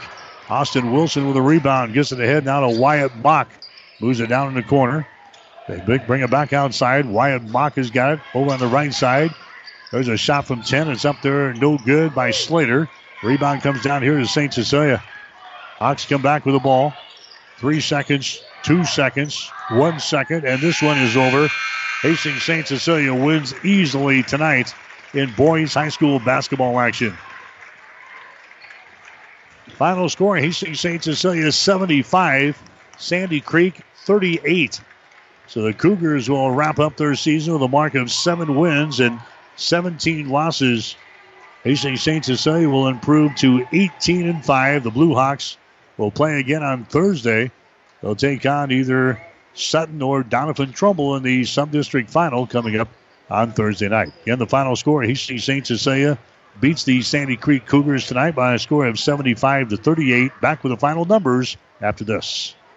Austin Wilson with a rebound. Gets it ahead now to Wyatt Mock. Moves it down in the corner. They bring it back outside. Wyatt Mock has got it over on the right side. There's a shot from 10. It's up there, no good by Slater. Rebound comes down here to St. Cecilia. Hawks come back with the ball. Three seconds two seconds, one second, and this one is over. Hastings St. Cecilia wins easily tonight in boys high school basketball action. Final score Hastings St. Cecilia 75, Sandy Creek 38. So the Cougars will wrap up their season with a mark of seven wins and 17 losses. Hastings St. Cecilia will improve to 18 and 5. The Blue Hawks will play again on Thursday. They'll take on either Sutton or Doniphan Trumbull in the sub-district final coming up on Thursday night. Again, the final score: Hastings St. Cecilia beats the Sandy Creek Cougars tonight by a score of 75 to 38. Back with the final numbers after this.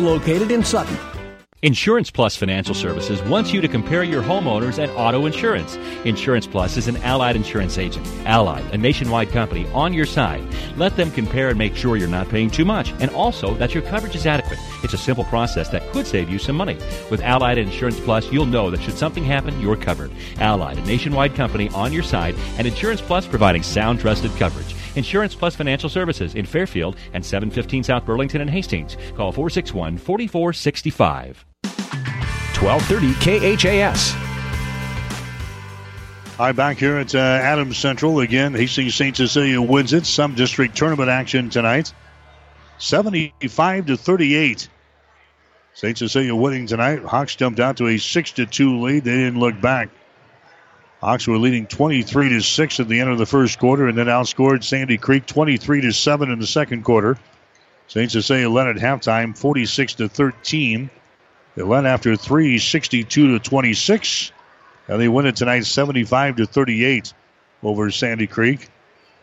located in Sutton. Insurance Plus Financial Services wants you to compare your homeowners and auto insurance. Insurance Plus is an allied insurance agent. Allied, a nationwide company, on your side. Let them compare and make sure you're not paying too much and also that your coverage is adequate. It's a simple process that could save you some money. With Allied Insurance Plus, you'll know that should something happen, you're covered. Allied, a nationwide company on your side, and Insurance Plus providing sound, trusted coverage. Insurance Plus Financial Services in Fairfield and 715 South Burlington and Hastings. Call 461 4465. 1230 KHAS. Hi, back here at uh, Adams Central again. Hastings St. Cecilia wins it. Some district tournament action tonight. 75 to 38. St. Cecilia winning tonight. Hawks jumped out to a 6 to 2 lead. They didn't look back. Hawks were leading 23 to 6 at the end of the first quarter and then outscored Sandy Creek 23 to 7 in the second quarter. St. Cecilia led at halftime 46 to 13. They led after three, 62 to 26. And they win it tonight 75 to 38 over Sandy Creek.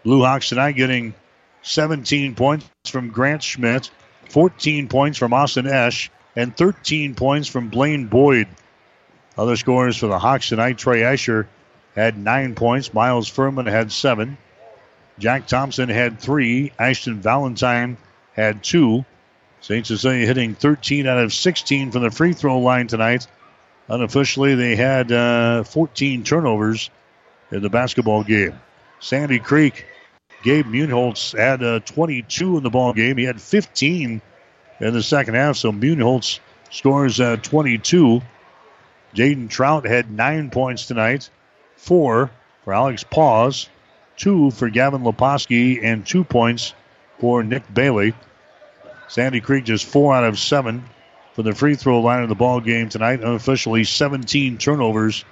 Blue Hawks tonight getting 17 points from Grant Schmidt, 14 points from Austin Esch, and 13 points from Blaine Boyd. Other scorers for the Hawks tonight, Trey Asher had nine points. Miles Furman had seven. Jack Thompson had three. Ashton Valentine had two. St. Cecilia hitting 13 out of 16 from the free throw line tonight. Unofficially, they had uh, 14 turnovers in the basketball game. Sandy Creek, Gabe Munholtz had uh, 22 in the ball game. He had 15 in the second half, so Munholtz scores uh, 22. Jaden Trout had nine points tonight, four for Alex Paws, two for Gavin Leposki, and two points for Nick Bailey. Sandy Creek just four out of seven from the free throw line in the ball game tonight. Unofficially, 17 turnovers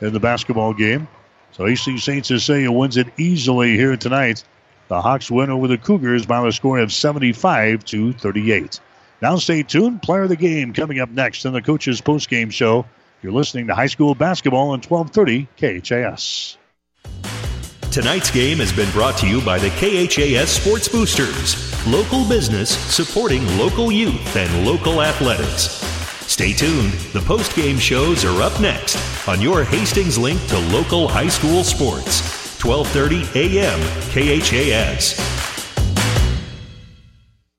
in the basketball game. So Hastings St. Cecilia wins it easily here tonight. The Hawks win over the Cougars by a score of 75 to 38. Now stay tuned. Player of the game coming up next in the coaches post-game show. You're listening to high school basketball on 1230 KHAS. Tonight's game has been brought to you by the KHAS Sports Boosters, local business supporting local youth and local athletics. Stay tuned. The post-game shows are up next on your Hastings link to local high school sports. 12:30 a.m. KHAS.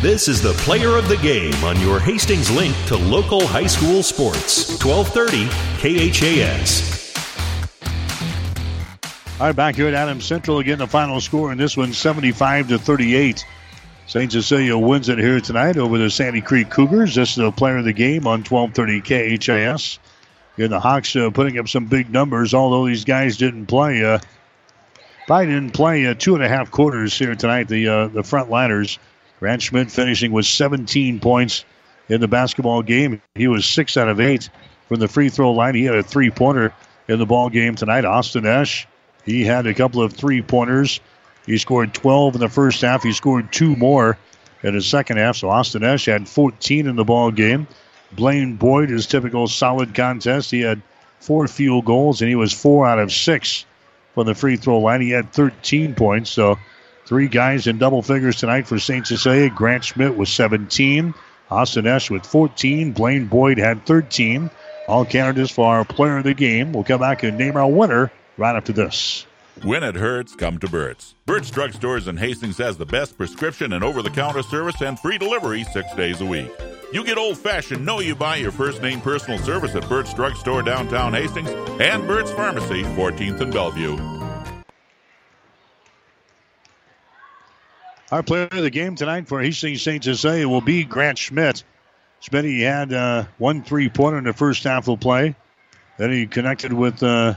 This is the player of the game on your Hastings link to local high school sports. 1230 KHAS. All right, back here at Adams Central again. The final score in this one, 75 to 38. St. Cecilia wins it here tonight over the Sandy Creek Cougars. This is the player of the game on 1230 KHAS. And the Hawks uh, putting up some big numbers, although these guys didn't play. Uh, probably didn't play uh, two and a half quarters here tonight. The uh, the front liners Grant Schmidt finishing with 17 points in the basketball game. He was six out of eight from the free throw line. He had a three pointer in the ball game tonight. Austin Esch, he had a couple of three pointers. He scored 12 in the first half. He scored two more in the second half. So Austin Esch had 14 in the ball game. Blaine Boyd, his typical solid contest, he had four field goals and he was four out of six from the free throw line. He had 13 points. So Three guys in double figures tonight for St. Cecilia. Grant Schmidt with 17. Austin Esch with 14. Blaine Boyd had 13. All candidates for our player of the game. We'll come back and name our winner right after this. When it hurts, come to Burt's. Burt's Drug Stores in Hastings has the best prescription and over the counter service and free delivery six days a week. You get old fashioned, know you buy your first name personal service at Burt's Drug Store downtown Hastings and Burt's Pharmacy, 14th and Bellevue. Our player of the game tonight for Hastings St. Cecilia will be Grant Schmidt. Schmidt, he had uh, one three pointer in the first half of play. Then he connected with uh,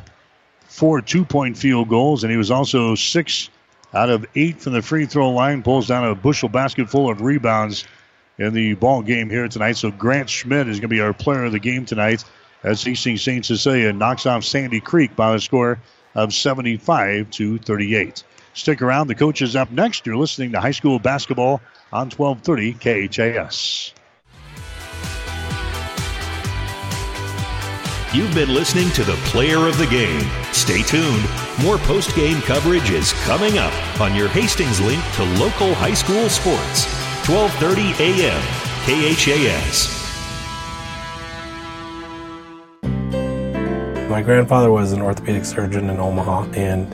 four two point field goals, and he was also six out of eight from the free throw line. Pulls down a bushel basket full of rebounds in the ball game here tonight. So Grant Schmidt is going to be our player of the game tonight as Hastings St. Cecilia knocks off Sandy Creek by a score of 75 to 38. Stick around. The coach is up next. You're listening to high school basketball on 1230 KHAS. You've been listening to the player of the game. Stay tuned. More post game coverage is coming up on your Hastings link to local high school sports. 1230 a.m. KHAS. My grandfather was an orthopedic surgeon in Omaha, and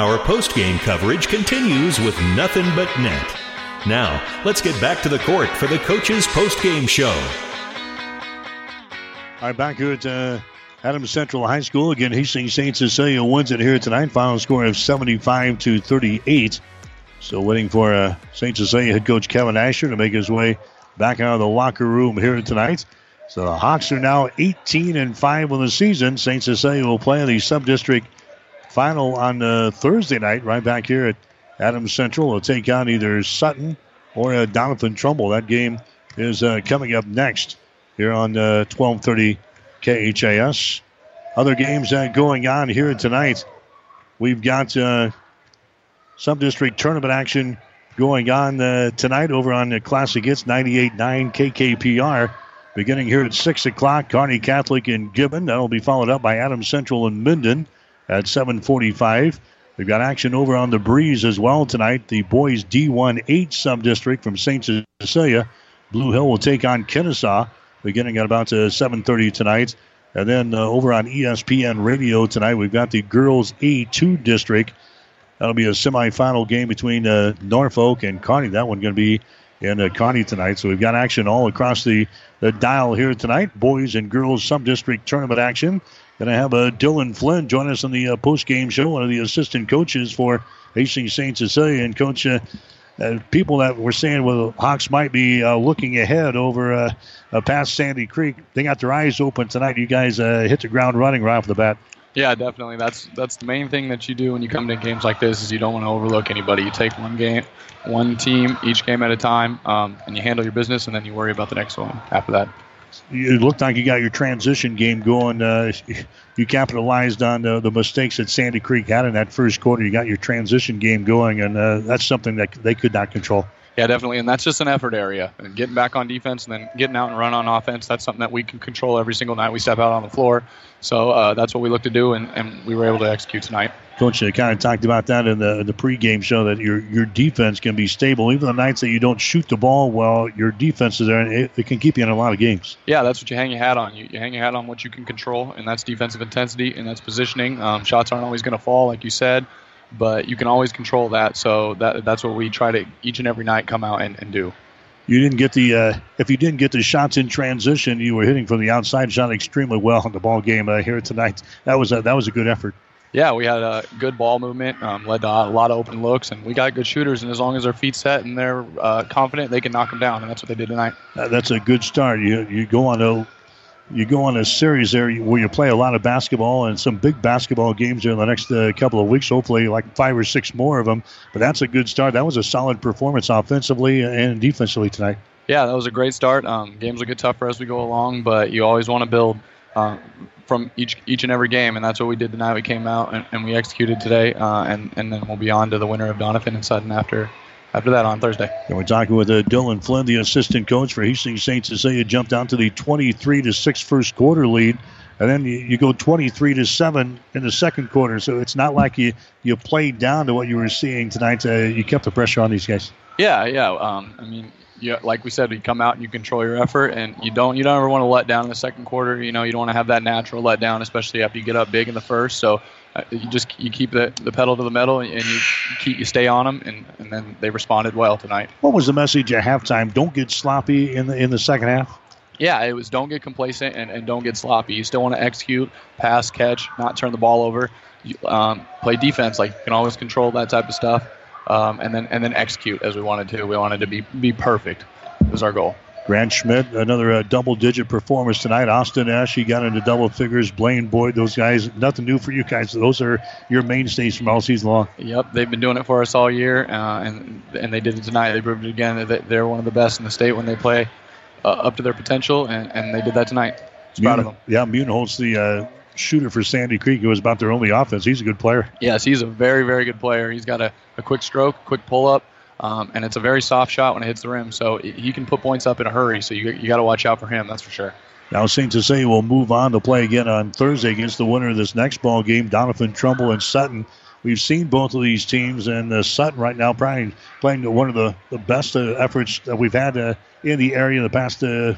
Our post-game coverage continues with nothing but net. Now, let's get back to the court for the coach's post-game show. All right, back here at uh, Adams Central High School. Again, Hastings St. Cecilia wins it here tonight. Final score of 75 to 38. So waiting for uh, St. Cecilia head coach Kevin Asher to make his way back out of the locker room here tonight. So the Hawks are now 18 and 5 on the season. St. Cecilia will play in the sub-district final on uh, Thursday night, right back here at Adams Central. will take on either Sutton or uh, Doniphan Trumbull. That game is uh, coming up next here on 1230 uh, KHAS. Other games uh, going on here tonight. We've got uh, some district tournament action going on tonight over on the Classic Hits 98.9 KKPR. Beginning here at 6 o'clock, Kearney Catholic and Gibbon. That'll be followed up by Adams Central and Minden at 745. We've got action over on the breeze as well tonight. The boys D1 8 sub district from St. Cecilia. Blue Hill will take on Kenesaw beginning at about 7:30 uh, tonight. And then uh, over on ESPN Radio tonight, we've got the girls A2 district. That'll be a semifinal game between uh, Norfolk and Kearney. That one going to be in uh, Kearney tonight. So we've got action all across the, the dial here tonight. Boys and girls sub district tournament action. Going to have uh, Dylan Flynn join us on the uh, post game show, one of the assistant coaches for Hastings St. Cecilia. And, Coach, uh, uh, people that were saying, well, Hawks might be uh, looking ahead over uh, uh, past Sandy Creek, they got their eyes open tonight. You guys hit the ground running right off the bat. Yeah, definitely. That's that's the main thing that you do when you come to games like this is you don't want to overlook anybody. You take one game, one team, each game at a time, um, and you handle your business, and then you worry about the next one after that. It looked like you got your transition game going. Uh, you capitalized on the, the, mistakes that Sandy Creek had in that first quarter. You got your transition game going, and uh, that's something that they could not control. Yeah, definitely, and that's just an effort area. And getting back on defense and then getting out and run on offense, that's something that we can control every single night we step out on the floor. So uh, that's what we look to do, and, and we were able to execute tonight. Coach, you kind of talked about that in the the pregame show that your your defense can be stable. Even the nights that you don't shoot the ball well, your defense is there, and it, it can keep you in a lot of games. Yeah, that's what you hang your hat on. You, you hang your hat on what you can control, and that's defensive intensity, and that's positioning. Um, shots aren't always going to fall, like you said but you can always control that. So that that's what we try to each and every night come out and, and do. You didn't get the uh, if you didn't get the shots in transition, you were hitting from the outside shot extremely well in the ball game uh, here tonight. That was a, that was a good effort. Yeah, we had a good ball movement, um, led to a lot of open looks, and we got good shooters. And as long as their feet set and they're uh, confident, they can knock them down, and that's what they did tonight. Uh, that's a good start. You you go on a you go on a series there where you play a lot of basketball and some big basketball games in the next uh, couple of weeks. Hopefully, like five or six more of them. But that's a good start. That was a solid performance offensively and defensively tonight. Yeah, that was a great start. Um, games will get tougher as we go along, but you always want to build uh, from each each and every game, and that's what we did tonight. We came out and, and we executed today, uh, and and then we'll be on to the winner of Doniphan and Sutton after after that on Thursday. And we're talking with uh, Dylan Flynn, the assistant coach for Hastings St. Cecilia, jumped down to the 23 to 6 first quarter lead. And then you, you go 23 to 7 in the second quarter. So it's not like you, you played down to what you were seeing tonight. Uh, you kept the pressure on these guys. Yeah, yeah. Um, I mean, you, like we said, you come out and you control your effort, and you don't you don't ever want to let down in the second quarter. You know, you don't want to have that natural letdown, especially after you get up big in the first. So you just you keep the, the pedal to the metal and you keep you stay on them and, and then they responded well tonight. What was the message at halftime? Don't get sloppy in the in the second half. Yeah, it was don't get complacent and, and don't get sloppy. You still want to execute, pass, catch, not turn the ball over. Um, play defense like you can always control that type of stuff, um, and then and then execute as we wanted to. We wanted to be be perfect. Was our goal. Grant Schmidt, another uh, double digit performance tonight. Austin Esch, he got into double figures. Blaine Boyd, those guys, nothing new for you guys. Those are your mainstays from all season long. Yep, they've been doing it for us all year, uh, and and they did it tonight. They proved it again that they're one of the best in the state when they play uh, up to their potential, and, and they did that tonight. It's proud of them. Yeah, Munholtz, the uh, shooter for Sandy Creek, it was about their only offense. He's a good player. Yes, he's a very, very good player. He's got a, a quick stroke, quick pull up. Um, and it's a very soft shot when it hits the rim, so he can put points up in a hurry. So you, you got to watch out for him, that's for sure. Now, St. Will move on to play again on Thursday against the winner of this next ball game, Doniphan Trumbull and Sutton. We've seen both of these teams, and uh, Sutton right now probably playing one of the, the best uh, efforts that we've had uh, in the area in the past uh,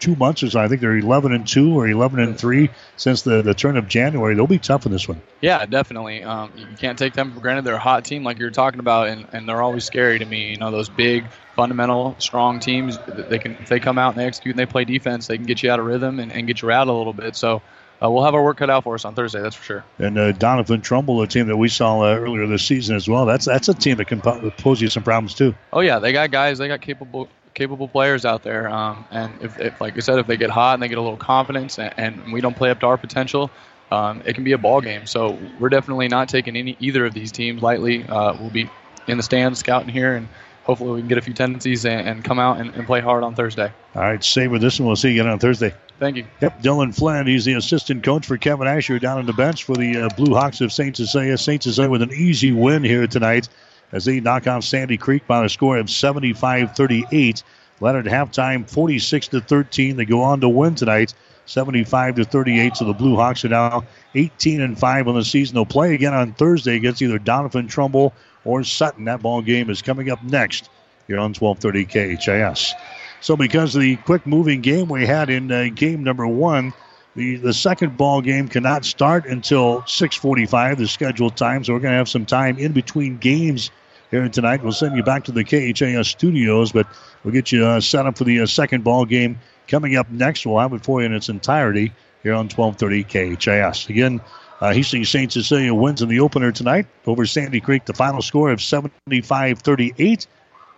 two months or so. I think they're 11 and two or 11 and three since the, the turn of January. They'll be tough in this one. Yeah, definitely. Um, you can't take them for granted. They're a hot team, like you're talking about, and, and they're always scary to me. You know, those big, fundamental, strong teams. They can if they come out and they execute and they play defense, they can get you out of rhythm and, and get you out a little bit. So. Uh, we'll have our work cut out for us on Thursday, that's for sure. And uh, Doniphan Trumbull, a team that we saw uh, earlier this season as well, that's that's a team that can pose you some problems too. Oh yeah, they got guys, they got capable capable players out there. Um, and if, if, like I said, if they get hot and they get a little confidence and, and we don't play up to our potential, um, it can be a ball game. So we're definitely not taking any either of these teams lightly. Uh, we'll be in the stands scouting here, and hopefully we can get a few tendencies and, and come out and, and, play hard on Thursday. All right, savor this, and we'll see you again on Thursday. Thank you. Yep, Dylan Flynn. He's the assistant coach for Kevin Asher down on the bench for the uh, Blue Hawks of St. Cecilia. St. Cecilia with an easy win here tonight as they knock off Sandy Creek by a score of 75 38. Led at halftime 46 to 13. They go on to win tonight 75 to 38. So the Blue Hawks are now 18 and 5 on the season. They'll play again on Thursday against either Doniphan Trumbull or Sutton. That ball game is coming up next here on 1230 KHAS. So because of the quick moving game we had in uh, game number one, the, the second ball game cannot start until 6:45, the scheduled time. So we're going to have some time in between games here tonight. We'll send you back to the KHAS studios, but we'll get you uh, set up for the uh, second ball game coming up next. We'll have it for you in its entirety here on 1230 KHAS. Again, uh, Hastings St. Cecilia wins in the opener tonight over Sandy Creek. The final score of 75 38.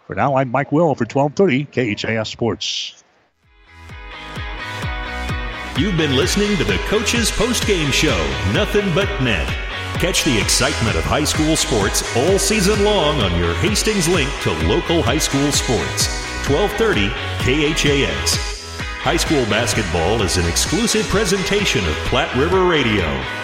For now, I'm Mike Will for 1230 KHAS Sports. You've been listening to the Coach's Post Game Show, Nothing But Net. Catch the excitement of high school sports all season long on your Hastings link to local high school sports. 1230 KHAS. High school basketball is an exclusive presentation of Platte River Radio.